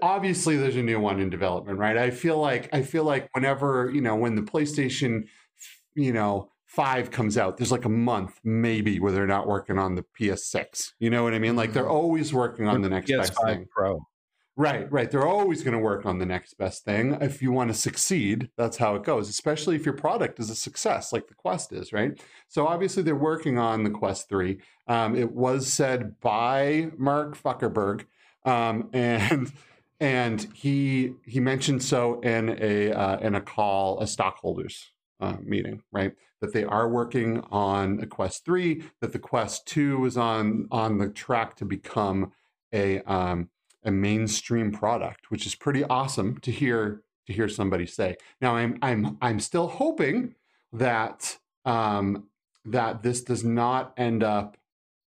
B: obviously, there's a new one in development, right? I feel like I feel like whenever you know when the PlayStation, you know, five comes out, there's like a month maybe where they're not working on the PS6. You know what I mean? Like they're always working on the next best
C: PS5
B: thing.
C: Pro.
B: Right, right. They're always going to work on the next best thing. If you want to succeed, that's how it goes, especially if your product is a success, like the Quest is, right? So obviously they're working on the Quest 3. Um, it was said by Mark Zuckerberg, um, and and he he mentioned so in a uh, in a call, a stockholders uh, meeting, right? That they are working on a Quest 3, that the Quest 2 is on on the track to become a um, a mainstream product, which is pretty awesome to hear to hear somebody say. Now I'm I'm I'm still hoping that um that this does not end up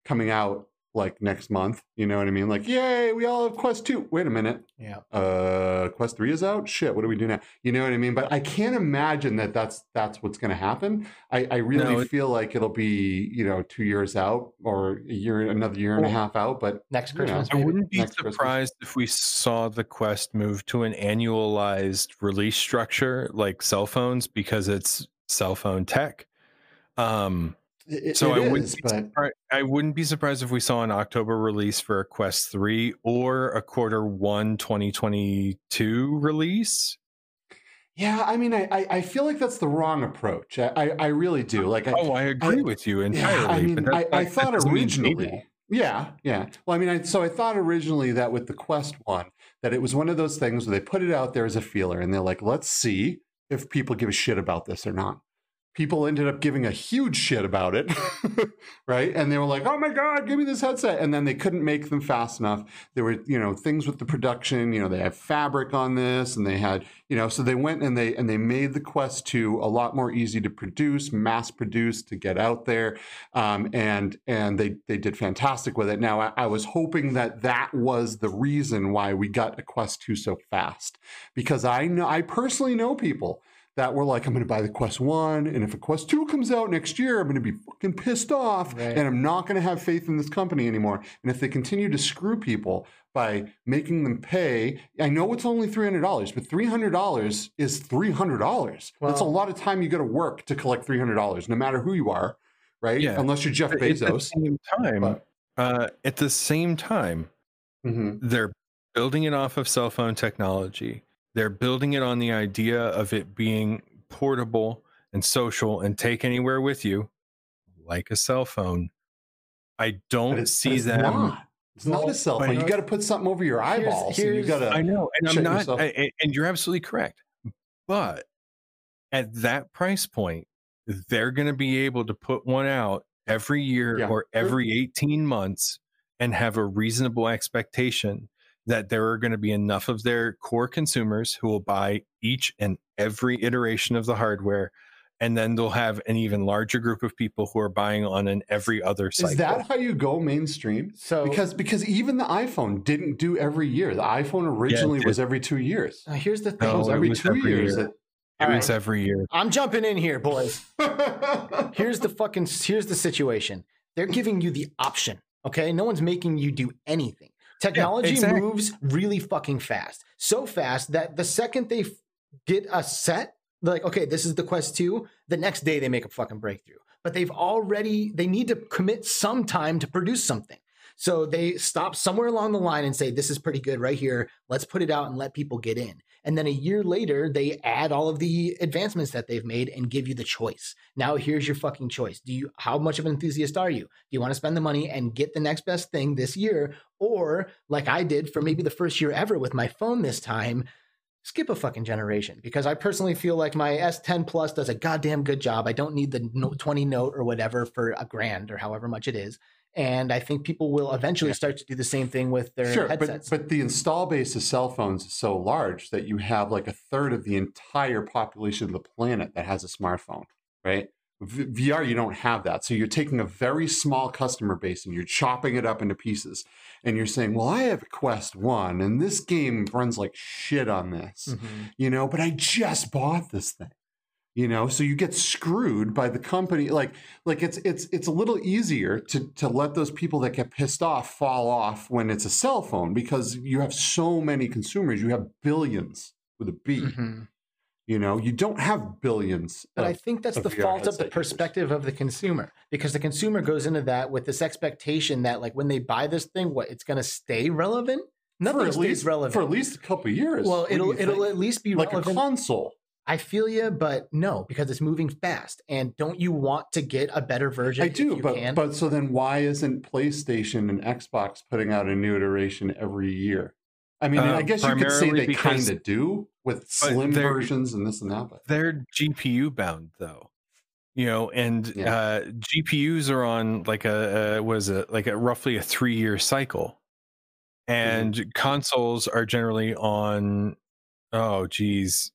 B: coming out like next month. You know what I mean? Like, yay, we all have Quest 2. Wait a minute.
A: yeah.
B: Uh Quest 3 is out? Shit, what do we do now? You know what I mean? But I can't imagine that that's that's what's going to happen. I I really
C: No, it-
B: feel like it'll be, you know, 2 years out or a year another year and a half out, but
A: Next
B: you know,
A: Christmas.
C: I wouldn't be
B: Next Christmas.
C: surprised if we saw the Quest move to an annualized release structure like cell phones because it's cell phone tech. Um,
B: it,
C: so
B: it
C: I wouldn't
B: is, but
C: I wouldn't be surprised if we saw an October release for a Quest 3 or a quarter one 2022 release.
B: Yeah, I mean, I, I, feel like that's the wrong approach. I, I, I really do. Like, I,
C: Oh, I agree
B: I-
C: with you
B: yeah,
C: entirely.
B: I mean, I, I thought
C: doesn't mean they
B: originally. Yeah, yeah. Well, I mean, I, so I thought originally that with the Quest one, that it was one of those things where they put it out there as a feeler, and they're like, let's see if people give a shit about this or not. People ended up giving a huge shit about it, right? And they were like, "Oh my god, give me this headset!" And then they couldn't make them fast enough. There were, you know, things with the production. You know, they had fabric on this, and they had, you know, so they went and they and they made the Quest Two a lot more easy to produce, mass produce, to get out there, um, and and they they did fantastic with it. Now, I, I was hoping that that was the reason why we got a Quest Two so fast, because I know I personally know people that were like, I'm going to buy the Quest 1, and if a Quest 2 comes out next year, I'm going to be fucking pissed off,
A: Right.
B: and I'm not going to have faith in this company anymore. And if they continue to screw people by making them pay, I know it's only $300, but $300 is $300. That's a lot of time you got to work to collect $300, no matter who you are, right?
C: Yeah.
B: Unless you're Jeff
C: But at the
B: Bezos.
C: same time,
B: But-
C: uh, at the same time,
B: Mhm.
C: they're building it off of cell phone technology. They're building it on the idea of it being portable and social and take anywhere with you, like a cell phone. I don't see them.
B: not. It's not a cell phone. You got to put something over your
A: Here's-
B: eyeballs. and you got to.
C: I know, and I'm not. I- and you're absolutely correct. But at that price point, they're going to be able to put one out every year
B: Yeah,
C: or every 18 months and have a reasonable expectation that there are going to be enough of their core consumers who will buy each and every iteration of the hardware. And then they'll have an even larger group of people who are buying on an every other cycle.
B: Is that how you go mainstream?
A: So
B: because because even the iPhone didn't do every year. The iPhone originally
C: did.
B: was every two years.
A: uh, here's the thing.
C: No,
B: was
C: it
B: every
C: was
B: two
C: every
B: years.
C: year.
B: that-
C: it
A: All
C: was
A: right.
C: every year.
A: I'm jumping in here, boys. Here's the fucking here's the situation. They're giving you the option. Okay, no one's making you do anything. Technology
C: exactly.
A: moves really fucking fast, so fast that the second they f- get a set, they're like, okay, this is the Quest Two. The next day they make a fucking breakthrough, but they've already they need to commit some time to produce something. So they stop somewhere along the line and say, this is pretty good right here. Let's put it out and let people get in. And then a year later, they add all of the advancements that they've made and give you the choice. Now here's your fucking choice. Do you how much of an enthusiast are you? Do you want to spend the money and get the next best thing this year? Or like I did for maybe the first year ever with my phone this time, skip a fucking generation because I personally feel like my S10 Plus does a goddamn good job. I don't need the 20 Note or whatever for a grand or however much it is. And I think people will eventually start to do the same thing with their
B: Sure, but,
A: headsets.
B: but the install base of cell phones is so large that you have like a third of the entire population of the planet that has a smartphone, right? V- VR, you don't have that. So you're taking a very small customer base and you're chopping it up into pieces. And you're saying, well, I have a Quest 1 and this game runs like shit on this,
A: Mhm.
B: you know, but I just bought this thing. You know, so you get screwed by the company. Like, like it's it's it's a little easier to to let those people that get pissed off fall off when it's a cell phone because you have so many consumers. You have billions with a B.
A: Mhm.
B: You know, you don't have billions.
A: But I think that's the
B: VR
A: fault of the
B: headset users.
A: perspective of the consumer because the consumer goes into that with this expectation that like when they buy this thing, what it's going to stay relevant. Nothing
B: for at
A: stays
B: least
A: relevant.
B: for at least a couple of years.
A: well,
B: What
A: it'll it'll
B: think?
A: at least be
B: like a console.
A: I feel you, but no, because it's moving fast. And don't you want to get a better version?
B: I
A: if
B: do,
A: you
B: but
A: can?
B: but so then why isn't PlayStation and Xbox putting out a new iteration every year? I mean,
C: Uh,
B: I guess you could say they kind of do with slim versions and this and that, but
C: they're GPU bound though, you know, and
B: Yeah.
C: uh, GPUs are on like a, a was it like a roughly a three year cycle, and
B: Mm-hmm.
C: consoles are generally on. Oh, geez,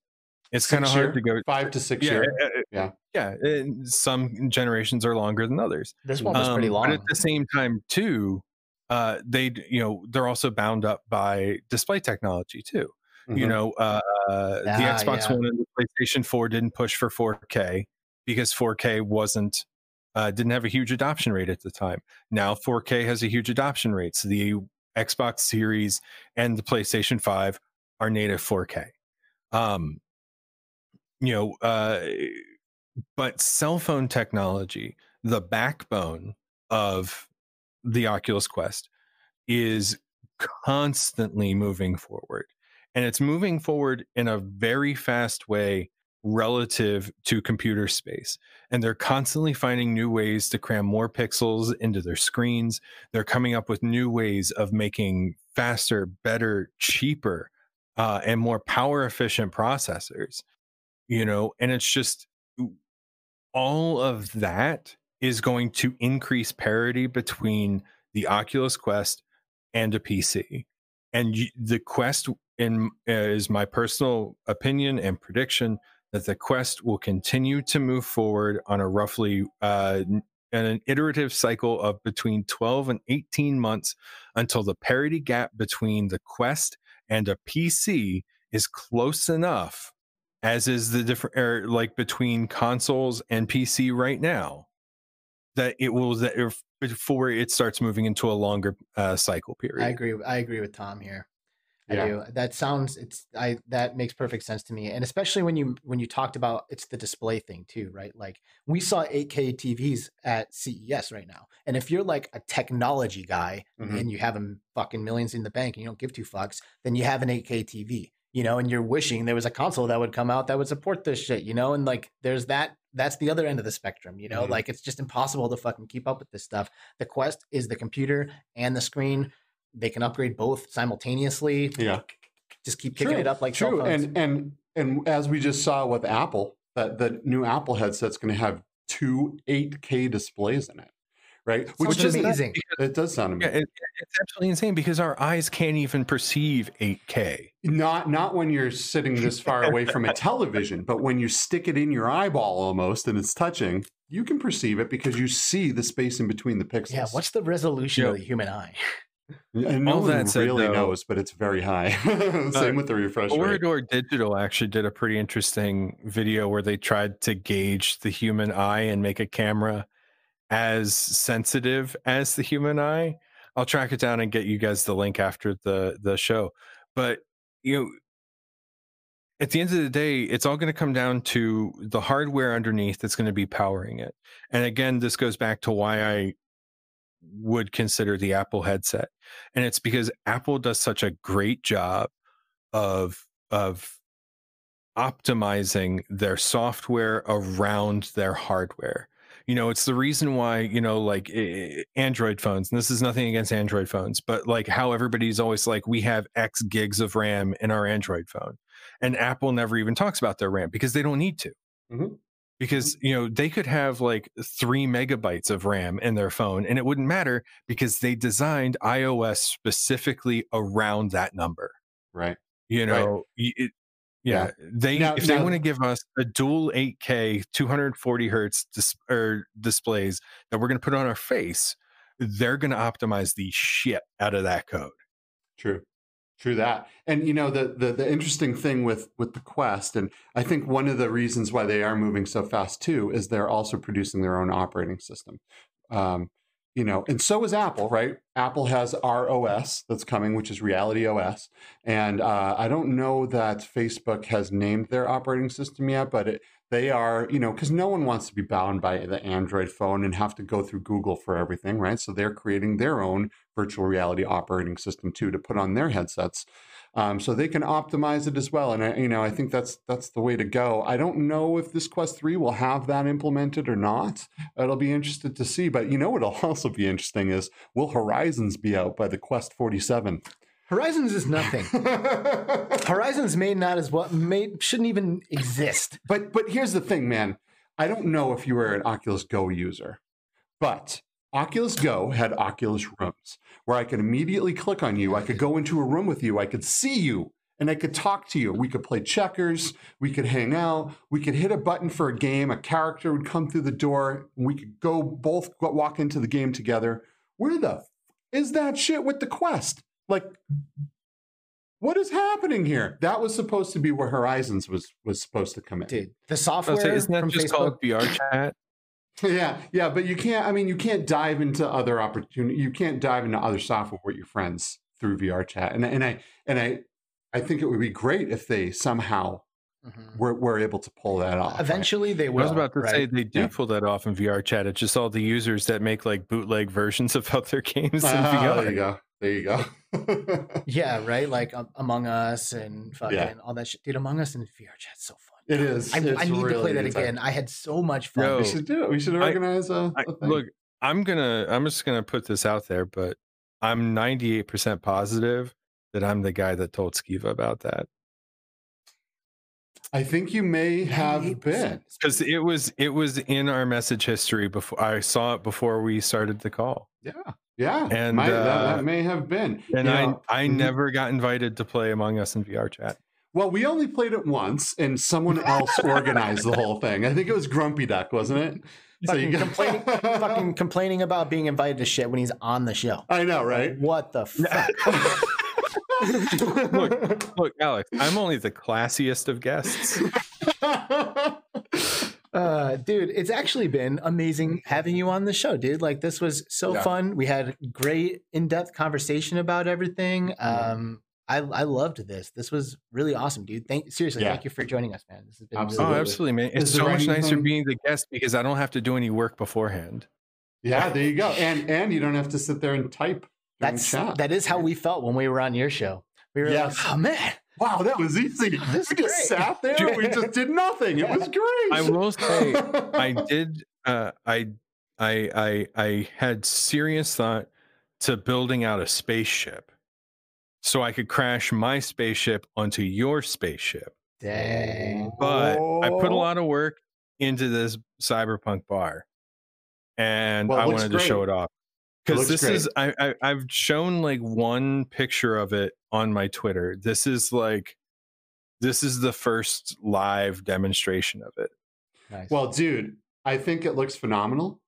C: it's kind of hard to go.
B: five to six
C: Yeah,
B: year.
C: uh, uh,
B: Yeah.
C: yeah. and Some generations are longer than others.
A: this one was pretty
C: Um,
A: long.
C: But at the same time, too, uh, they you know they're also bound up by display technology too. You
B: Mhm.
C: know, uh, the Xbox
A: yeah.
C: One and the PlayStation Four didn't push for 4K because 4K wasn't uh, didn't have a huge adoption rate at the time. Now 4K has a huge adoption rate. So the Xbox Series and the PlayStation Five are native 4K. Um, you know, uh, but cell phone technology, the backbone of the Oculus Quest, is constantly moving forward. And it's moving forward in a very fast way relative to computer space. And they're constantly finding new ways to cram more pixels into their screens. They're coming up with new ways of making faster, better, cheaper, uh, and more power efficient processors. You know, and it's just all of that is going to increase parity between the Oculus Quest and a PC. And the Quest, in uh, is my personal opinion and prediction that the Quest will continue to move forward on a roughly uh, an iterative cycle of between 12 and 18 months until the parity gap between the Quest and a PC is close enough as is the different er, like between consoles and PC right now that it will that if, before it starts moving into a longer uh, cycle period.
A: I agree. I agree with Thom here. I yeah. do. That sounds it's I that makes perfect sense to me. And especially when you when you talked about it's the display thing too, right? Like we saw 8K TVs at CES right now. And if you're like a technology guy mm-hmm. and you have a fucking millions in the bank and you don't give two fucks, then you have an 8K TV you know, and you're wishing there was a console that would come out that would support this shit, you know, and like there's that that's the other end of the spectrum, you know, mm-hmm. like it's just impossible to fucking keep up with this stuff. The Quest is the computer and the screen. They can upgrade both simultaneously.
B: Yeah.
A: Just keep kicking True. it up like
B: True. And and and as we just saw with Apple, that the new Apple headset's going to have two 8K displays in it right?
A: Which is amazing.
B: It does sound amazing. Yeah, it,
C: it's absolutely insane because our eyes can't even perceive 8K.
B: Not not when you're sitting this far away from a television, but when you stick it in your eyeball almost and it's touching, you can perceive it because you see the space in between the pixels.
A: Yeah, what's the resolution yep. of the human eye?
B: And no All one really though, knows, but it's very high. Same with the refresh
C: Corridor rate. Digital actually did a pretty interesting video where they tried to gauge the human eye and make a camera as sensitive as the human eye. I'll track it down and get you guys the link after the the show. But you know, at the end of the day, it's all going to come down to the hardware underneath that's going to be powering it. And again, this goes back to why I would consider the Apple headset. And it's because Apple does such a great job of of optimizing their software around their hardware you know it's the reason why you know like android phones and this is nothing against android phones but like how everybody's always like we have x gigs of ram in our android phone and apple never even talks about their ram because they don't need to mm-hmm. because you know they could have like three megabytes of ram in their phone and it wouldn't matter because they designed ios specifically around that number
B: right
C: you know right. it, yeah, they now, if they want to give us a dual 8K 240 hertz dis- or displays that we're going to put on our face, they're going to optimize the shit out of that code.
B: True. True that. And you know the, the the interesting thing with with the Quest and I think one of the reasons why they are moving so fast too is they're also producing their own operating system. Um, you know, and so is Apple, right? Apple has ROS that's coming, which is Reality OS, and uh, I don't know that Facebook has named their operating system yet, but it, they are, you know, because no one wants to be bound by the Android phone and have to go through Google for everything, right? So they're creating their own virtual reality operating system too to put on their headsets um, so they can optimize it as well. And I, you know, I think that's that's the way to go. I don't know if this Quest Three will have that implemented or not. It'll be interested to see. But you know, what'll also be interesting is will Horizons be out by the Quest Forty Seven?
A: Horizons is nothing. Horizons may not as well may shouldn't even exist.
B: But but here's the thing, man. I don't know if you were an Oculus Go user, but Oculus Go had Oculus Rooms where I could immediately click on you. I could go into a room with you. I could see you and I could talk to you. We could play checkers. We could hang out. We could hit a button for a game. A character would come through the door. and we could go both walk into the game together. Where the f- is that shit with the Quest? Like, what is happening here? That was supposed to be where Horizons was was supposed to come in.
A: Dude, the oh, software say,
C: isn't that
A: from
C: just
A: Facebook?
C: called VR chat?
B: Yeah, yeah, but you can't. I mean, you can't dive into other opportunity. You can't dive into other software with your friends through VR chat. And and I and I I think it would be great if they somehow mm-hmm. were, were able to pull that off.
A: Eventually,
B: right?
A: they will.
C: I was about to
A: right?
C: say they do yeah. pull that off in VR chat. It's just all the users that make like bootleg versions of other games in uh,
B: VR. There you go. There you go.
A: yeah, right. Like um, Among Us and fucking yeah. all that shit. Dude, Among Us and VR chat's so fun.
B: It is.
A: I, I need really to play that again. Time. I had so much fun.
B: Yo, we should do it. We should organize I, a, a
C: I, look. I'm gonna. I'm just gonna put this out there, but I'm 98 percent positive that I'm the guy that told Skeeva about that.
B: I think you may have
A: 98%.
B: been.
C: because it was it was in our message history before I saw it before we started the call,
B: Yeah. Yeah.
C: And,
B: Might- that,
C: uh,
B: that may have been.
C: and
B: You know,
C: I I
B: mhm.
C: never got invited to play Among Us in VR chat.
B: Well, we only played it once, and someone else organized the whole thing. I think it was Grumpy Duck, wasn't it?
A: So fucking
B: got-
A: complaining, fucking complaining about being invited to shit when he's on the show.
B: I know, right?
A: What the fuck?
C: look, look, Alex, I'm only the classiest of guests.
A: Uh, dude, it's actually been amazing having you on the show, dude. Like this was so
B: Yeah.
A: fun. We had great in-depth conversation about everything. Um, I I loved this. This was really awesome, dude. Thank seriously,
B: Yeah.
A: thank you for joining us, man. This has been
C: Oh,
B: Absolutely.
A: really
C: absolutely, man! It's so much nicer
B: anything-
C: being the guest because I don't have to do any work beforehand.
B: yeah, there you go. And and you don't have to sit there and type
A: That's
B: chat.
A: that is how we felt when we were on your show. We were
B: Yes.
A: like, oh man,
B: wow, that was easy.
A: This
B: we just
A: great.
B: sat there. We just did nothing. It was great.
C: I will say, I did. Uh, I, I, I, I had serious thought to building out a spaceship, so I could crash my spaceship onto your spaceship.
A: dang.
C: But I put a lot of work into this cyberpunk bar, and
B: Well,
C: I
B: looks
C: wanted to show it off because
B: looks
C: this is I, I I've shown like one picture of it on my Twitter. This is like this is the first live demonstration of it.
A: Nice.
B: Well, dude, I think it looks phenomenal.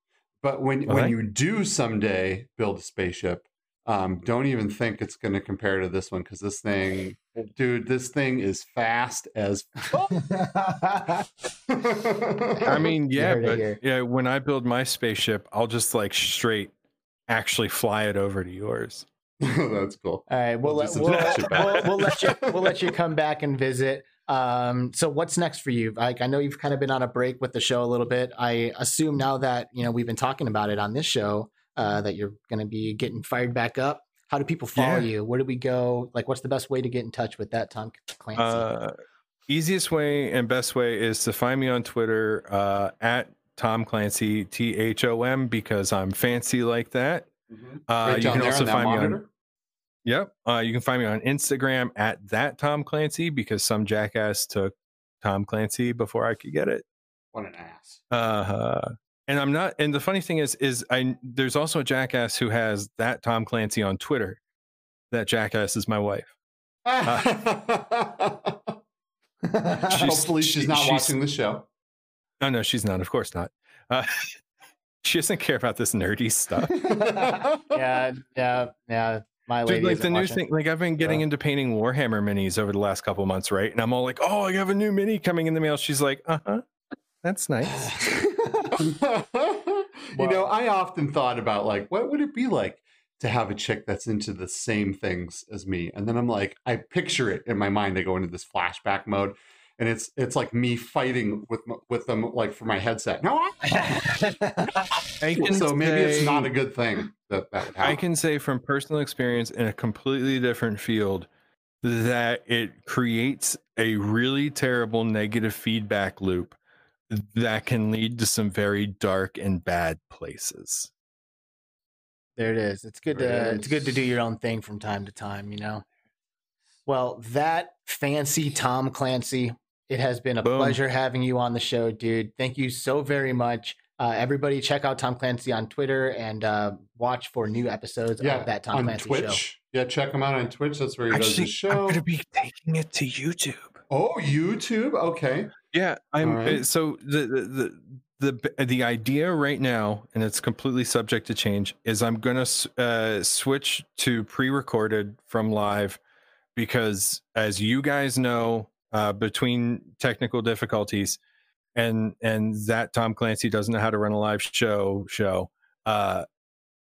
B: But when when you do someday build a spaceship, um, don't even think it's going to compare to this one because this thing, dude, this thing is fast as.
C: I
B: I
C: mean, yeah, but yeah, when I build my spaceship, I'll just like straight actually fly it over to yours.
B: that's cool.
A: All right, we'll,
B: We'll
A: let,
B: do some
A: we'll, we'll, we'll let you we'll let you come back and visit. Um, so what's next for you? Like I know you've kind of been on a break with the show a little bit. I assume now that you know we've been talking about it on this show uh, that you're going to be getting fired back up. How do people follow
C: Yeah.
A: you? Where do we go? Like, what's the best way to get in touch with that Thom Clancy?
C: Uh, easiest way and best way is to find me on Twitter uh, at Thom Clancy T H O M because I'm fancy like that. Uh, you can also
B: on that
C: find me on. Yep. Uh, you can find me on Instagram at that Thom Clancy because some jackass took Tom Clancy before I could get it.
B: What an ass.
C: Uh, and I'm not. And the funny thing is, is I there's also a jackass who has that Thom Clancy on Twitter. That jackass is my wife.
B: Hopefully, she's,
C: she-
B: not
C: she's-
B: watching the show.
C: Oh no, she's not. Of course not. Uh, she doesn't care about this nerdy stuff.
A: yeah, yeah, yeah. My
C: Dude,
A: lady
C: like the new thing, like I've been getting
B: Yeah.
C: into painting Warhammer minis over the last couple months, right? And I'm all like, "Oh, I have a new mini coming in the mail." She's like, "Uh huh, that's nice."
B: you know, I often thought about like, what would it be like to have a chick that's into the same things as me? And then I'm like, I picture it in my mind. I go into this flashback mode, and it's it's like me fighting with with them like for my headset. No, so maybe it's not a good thing that that would happen.
C: I can say from personal experience in a completely different field that it creates a really terrible negative feedback loop that can lead to some very dark and bad places.
A: There it is. It's good to
B: There it
A: it's good to do your own thing from time to time, you know. Well, that fancy Thom Clancy, it has been a
C: Boom.
A: pleasure having you on the show, dude. Thank you so very much. Uh, everybody, check out Thom Clancy on Twitter and uh, watch for new episodes
B: yeah,
A: of that Thom
B: on
A: Clancy
B: Twitch.
A: show.
B: Yeah, check him out on Twitch. That's where he does his
C: I'm going to be taking it to YouTube.
B: Oh, YouTube. Okay.
C: Yeah, I'm.
B: Right.
C: uh, So the, the the the the idea right now, and it's completely subject to change, is I'm gonna uh, switch to pre-recorded from live because, as you guys know, uh, between technical difficulties and and that Thom Clancy doesn't know how to run a live show show. Uh,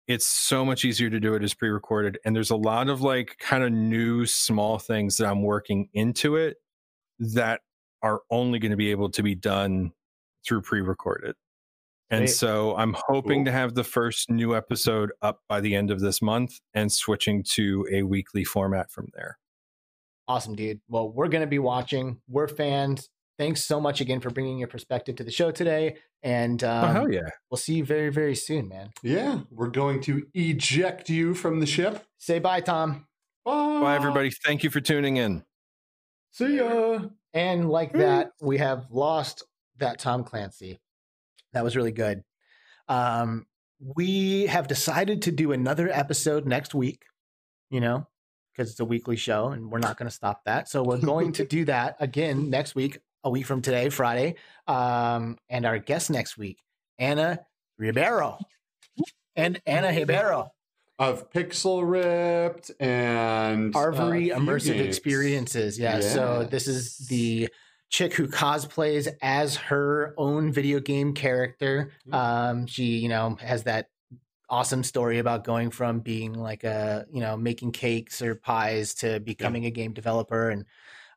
C: it's so much easier to do it as pre-recorded, and there's a lot of like kind of new small things that I'm working into it that are only going to be able to be done through pre-recorded. And
A: Sweet.
C: so I'm hoping
B: Cool.
C: to have the first new episode up by the end of this month and switching to a weekly format from there.
A: Awesome, dude. Well, we're going to be watching. We're fans. Thanks so much again for bringing your perspective to the show today. And um,
C: oh hell yeah.
A: we'll see you very, very soon, man.
B: Yeah, we're going to eject you from the ship.
A: Say bye, Thom.
B: Bye,
C: Bye everybody. Thank you for tuning in.
B: See ya.
A: And like that, we have lost that Thom Clancy. That was really good. Um, we have decided to do another episode next week, you know, because it's a weekly show and we're not going to stop that. So we're going to do that again next week, a week from today, Friday. Um, and our guest next week, Ana Ribeiro. And Ana Ribeiro.
B: Of Pixel Ripped and
A: ARVORE
B: uh,
A: Immersive
B: games.
A: Experiences. Yeah. So this is the chick who cosplays as her own video game character.
B: Mm.
A: Um, she, you know, has that awesome story about going from being like a, you know, making cakes or pies to becoming a game developer and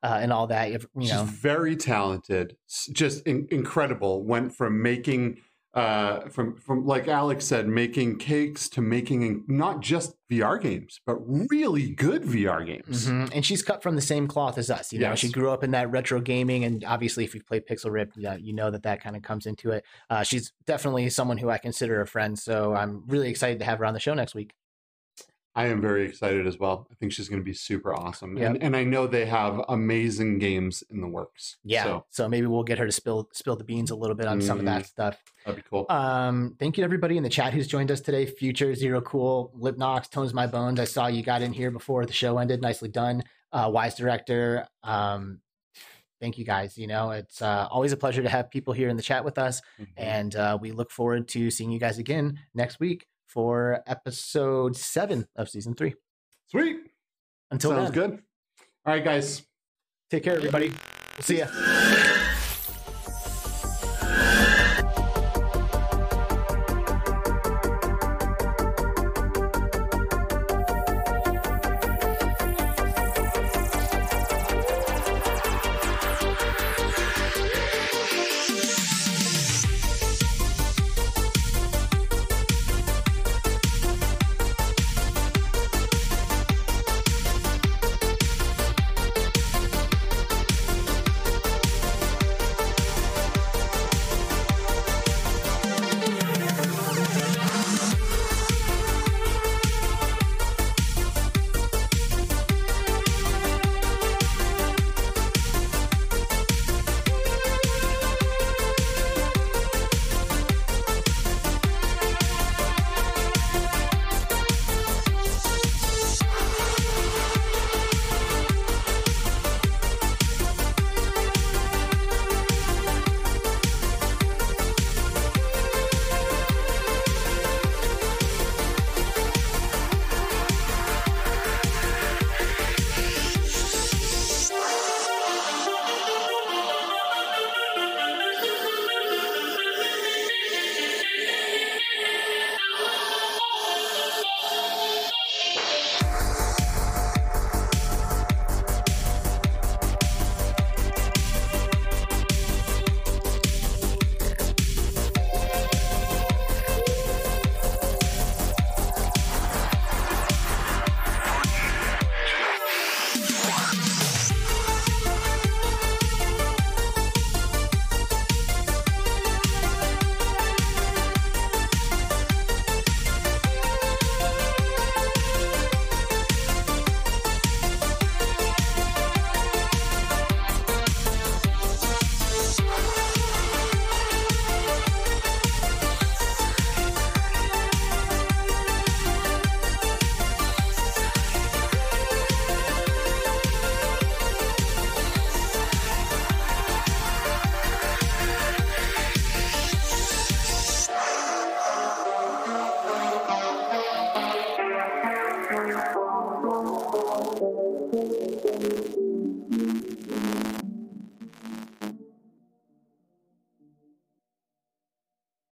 A: uh, and all that. You
B: She's
A: know,
B: very talented, just in- incredible. Went from making, uh, from from like Alex said, making cakes to making not just VR games, but really good VR games.
A: Mhm. And she's cut from the same cloth as us. You know,
B: Yes.
A: she grew up in that retro gaming, and obviously, if you've played Pixel Ripped, you know, you know that that kind of comes into it. Uh, she's definitely someone who I consider a friend. So I'm really excited to have her on the show next week.
B: I am very excited as well. I think she's going to be super awesome,
A: Yep.
B: and and I know they have amazing games in the works.
A: Yeah.
B: so
A: So, maybe we'll get her to spill spill the beans a little bit on some of that stuff.
B: that'd be cool.
A: Um, thank you to everybody in the chat who's joined us today. Future, Zero Cool, Lipnox, Tones My Bones. I saw you got in here before the show ended. Nicely done. Uh, Wise Director. Um, thank you guys. You know, it's uh, always a pleasure to have people here in the chat with us.
B: Mhm.
A: And uh, we look forward to seeing you guys again next week for episode seven of season three.
B: Sweet,
A: Until
B: sounds
A: then,
B: good. All right, guys.
A: take care, everybody. We'll see ya.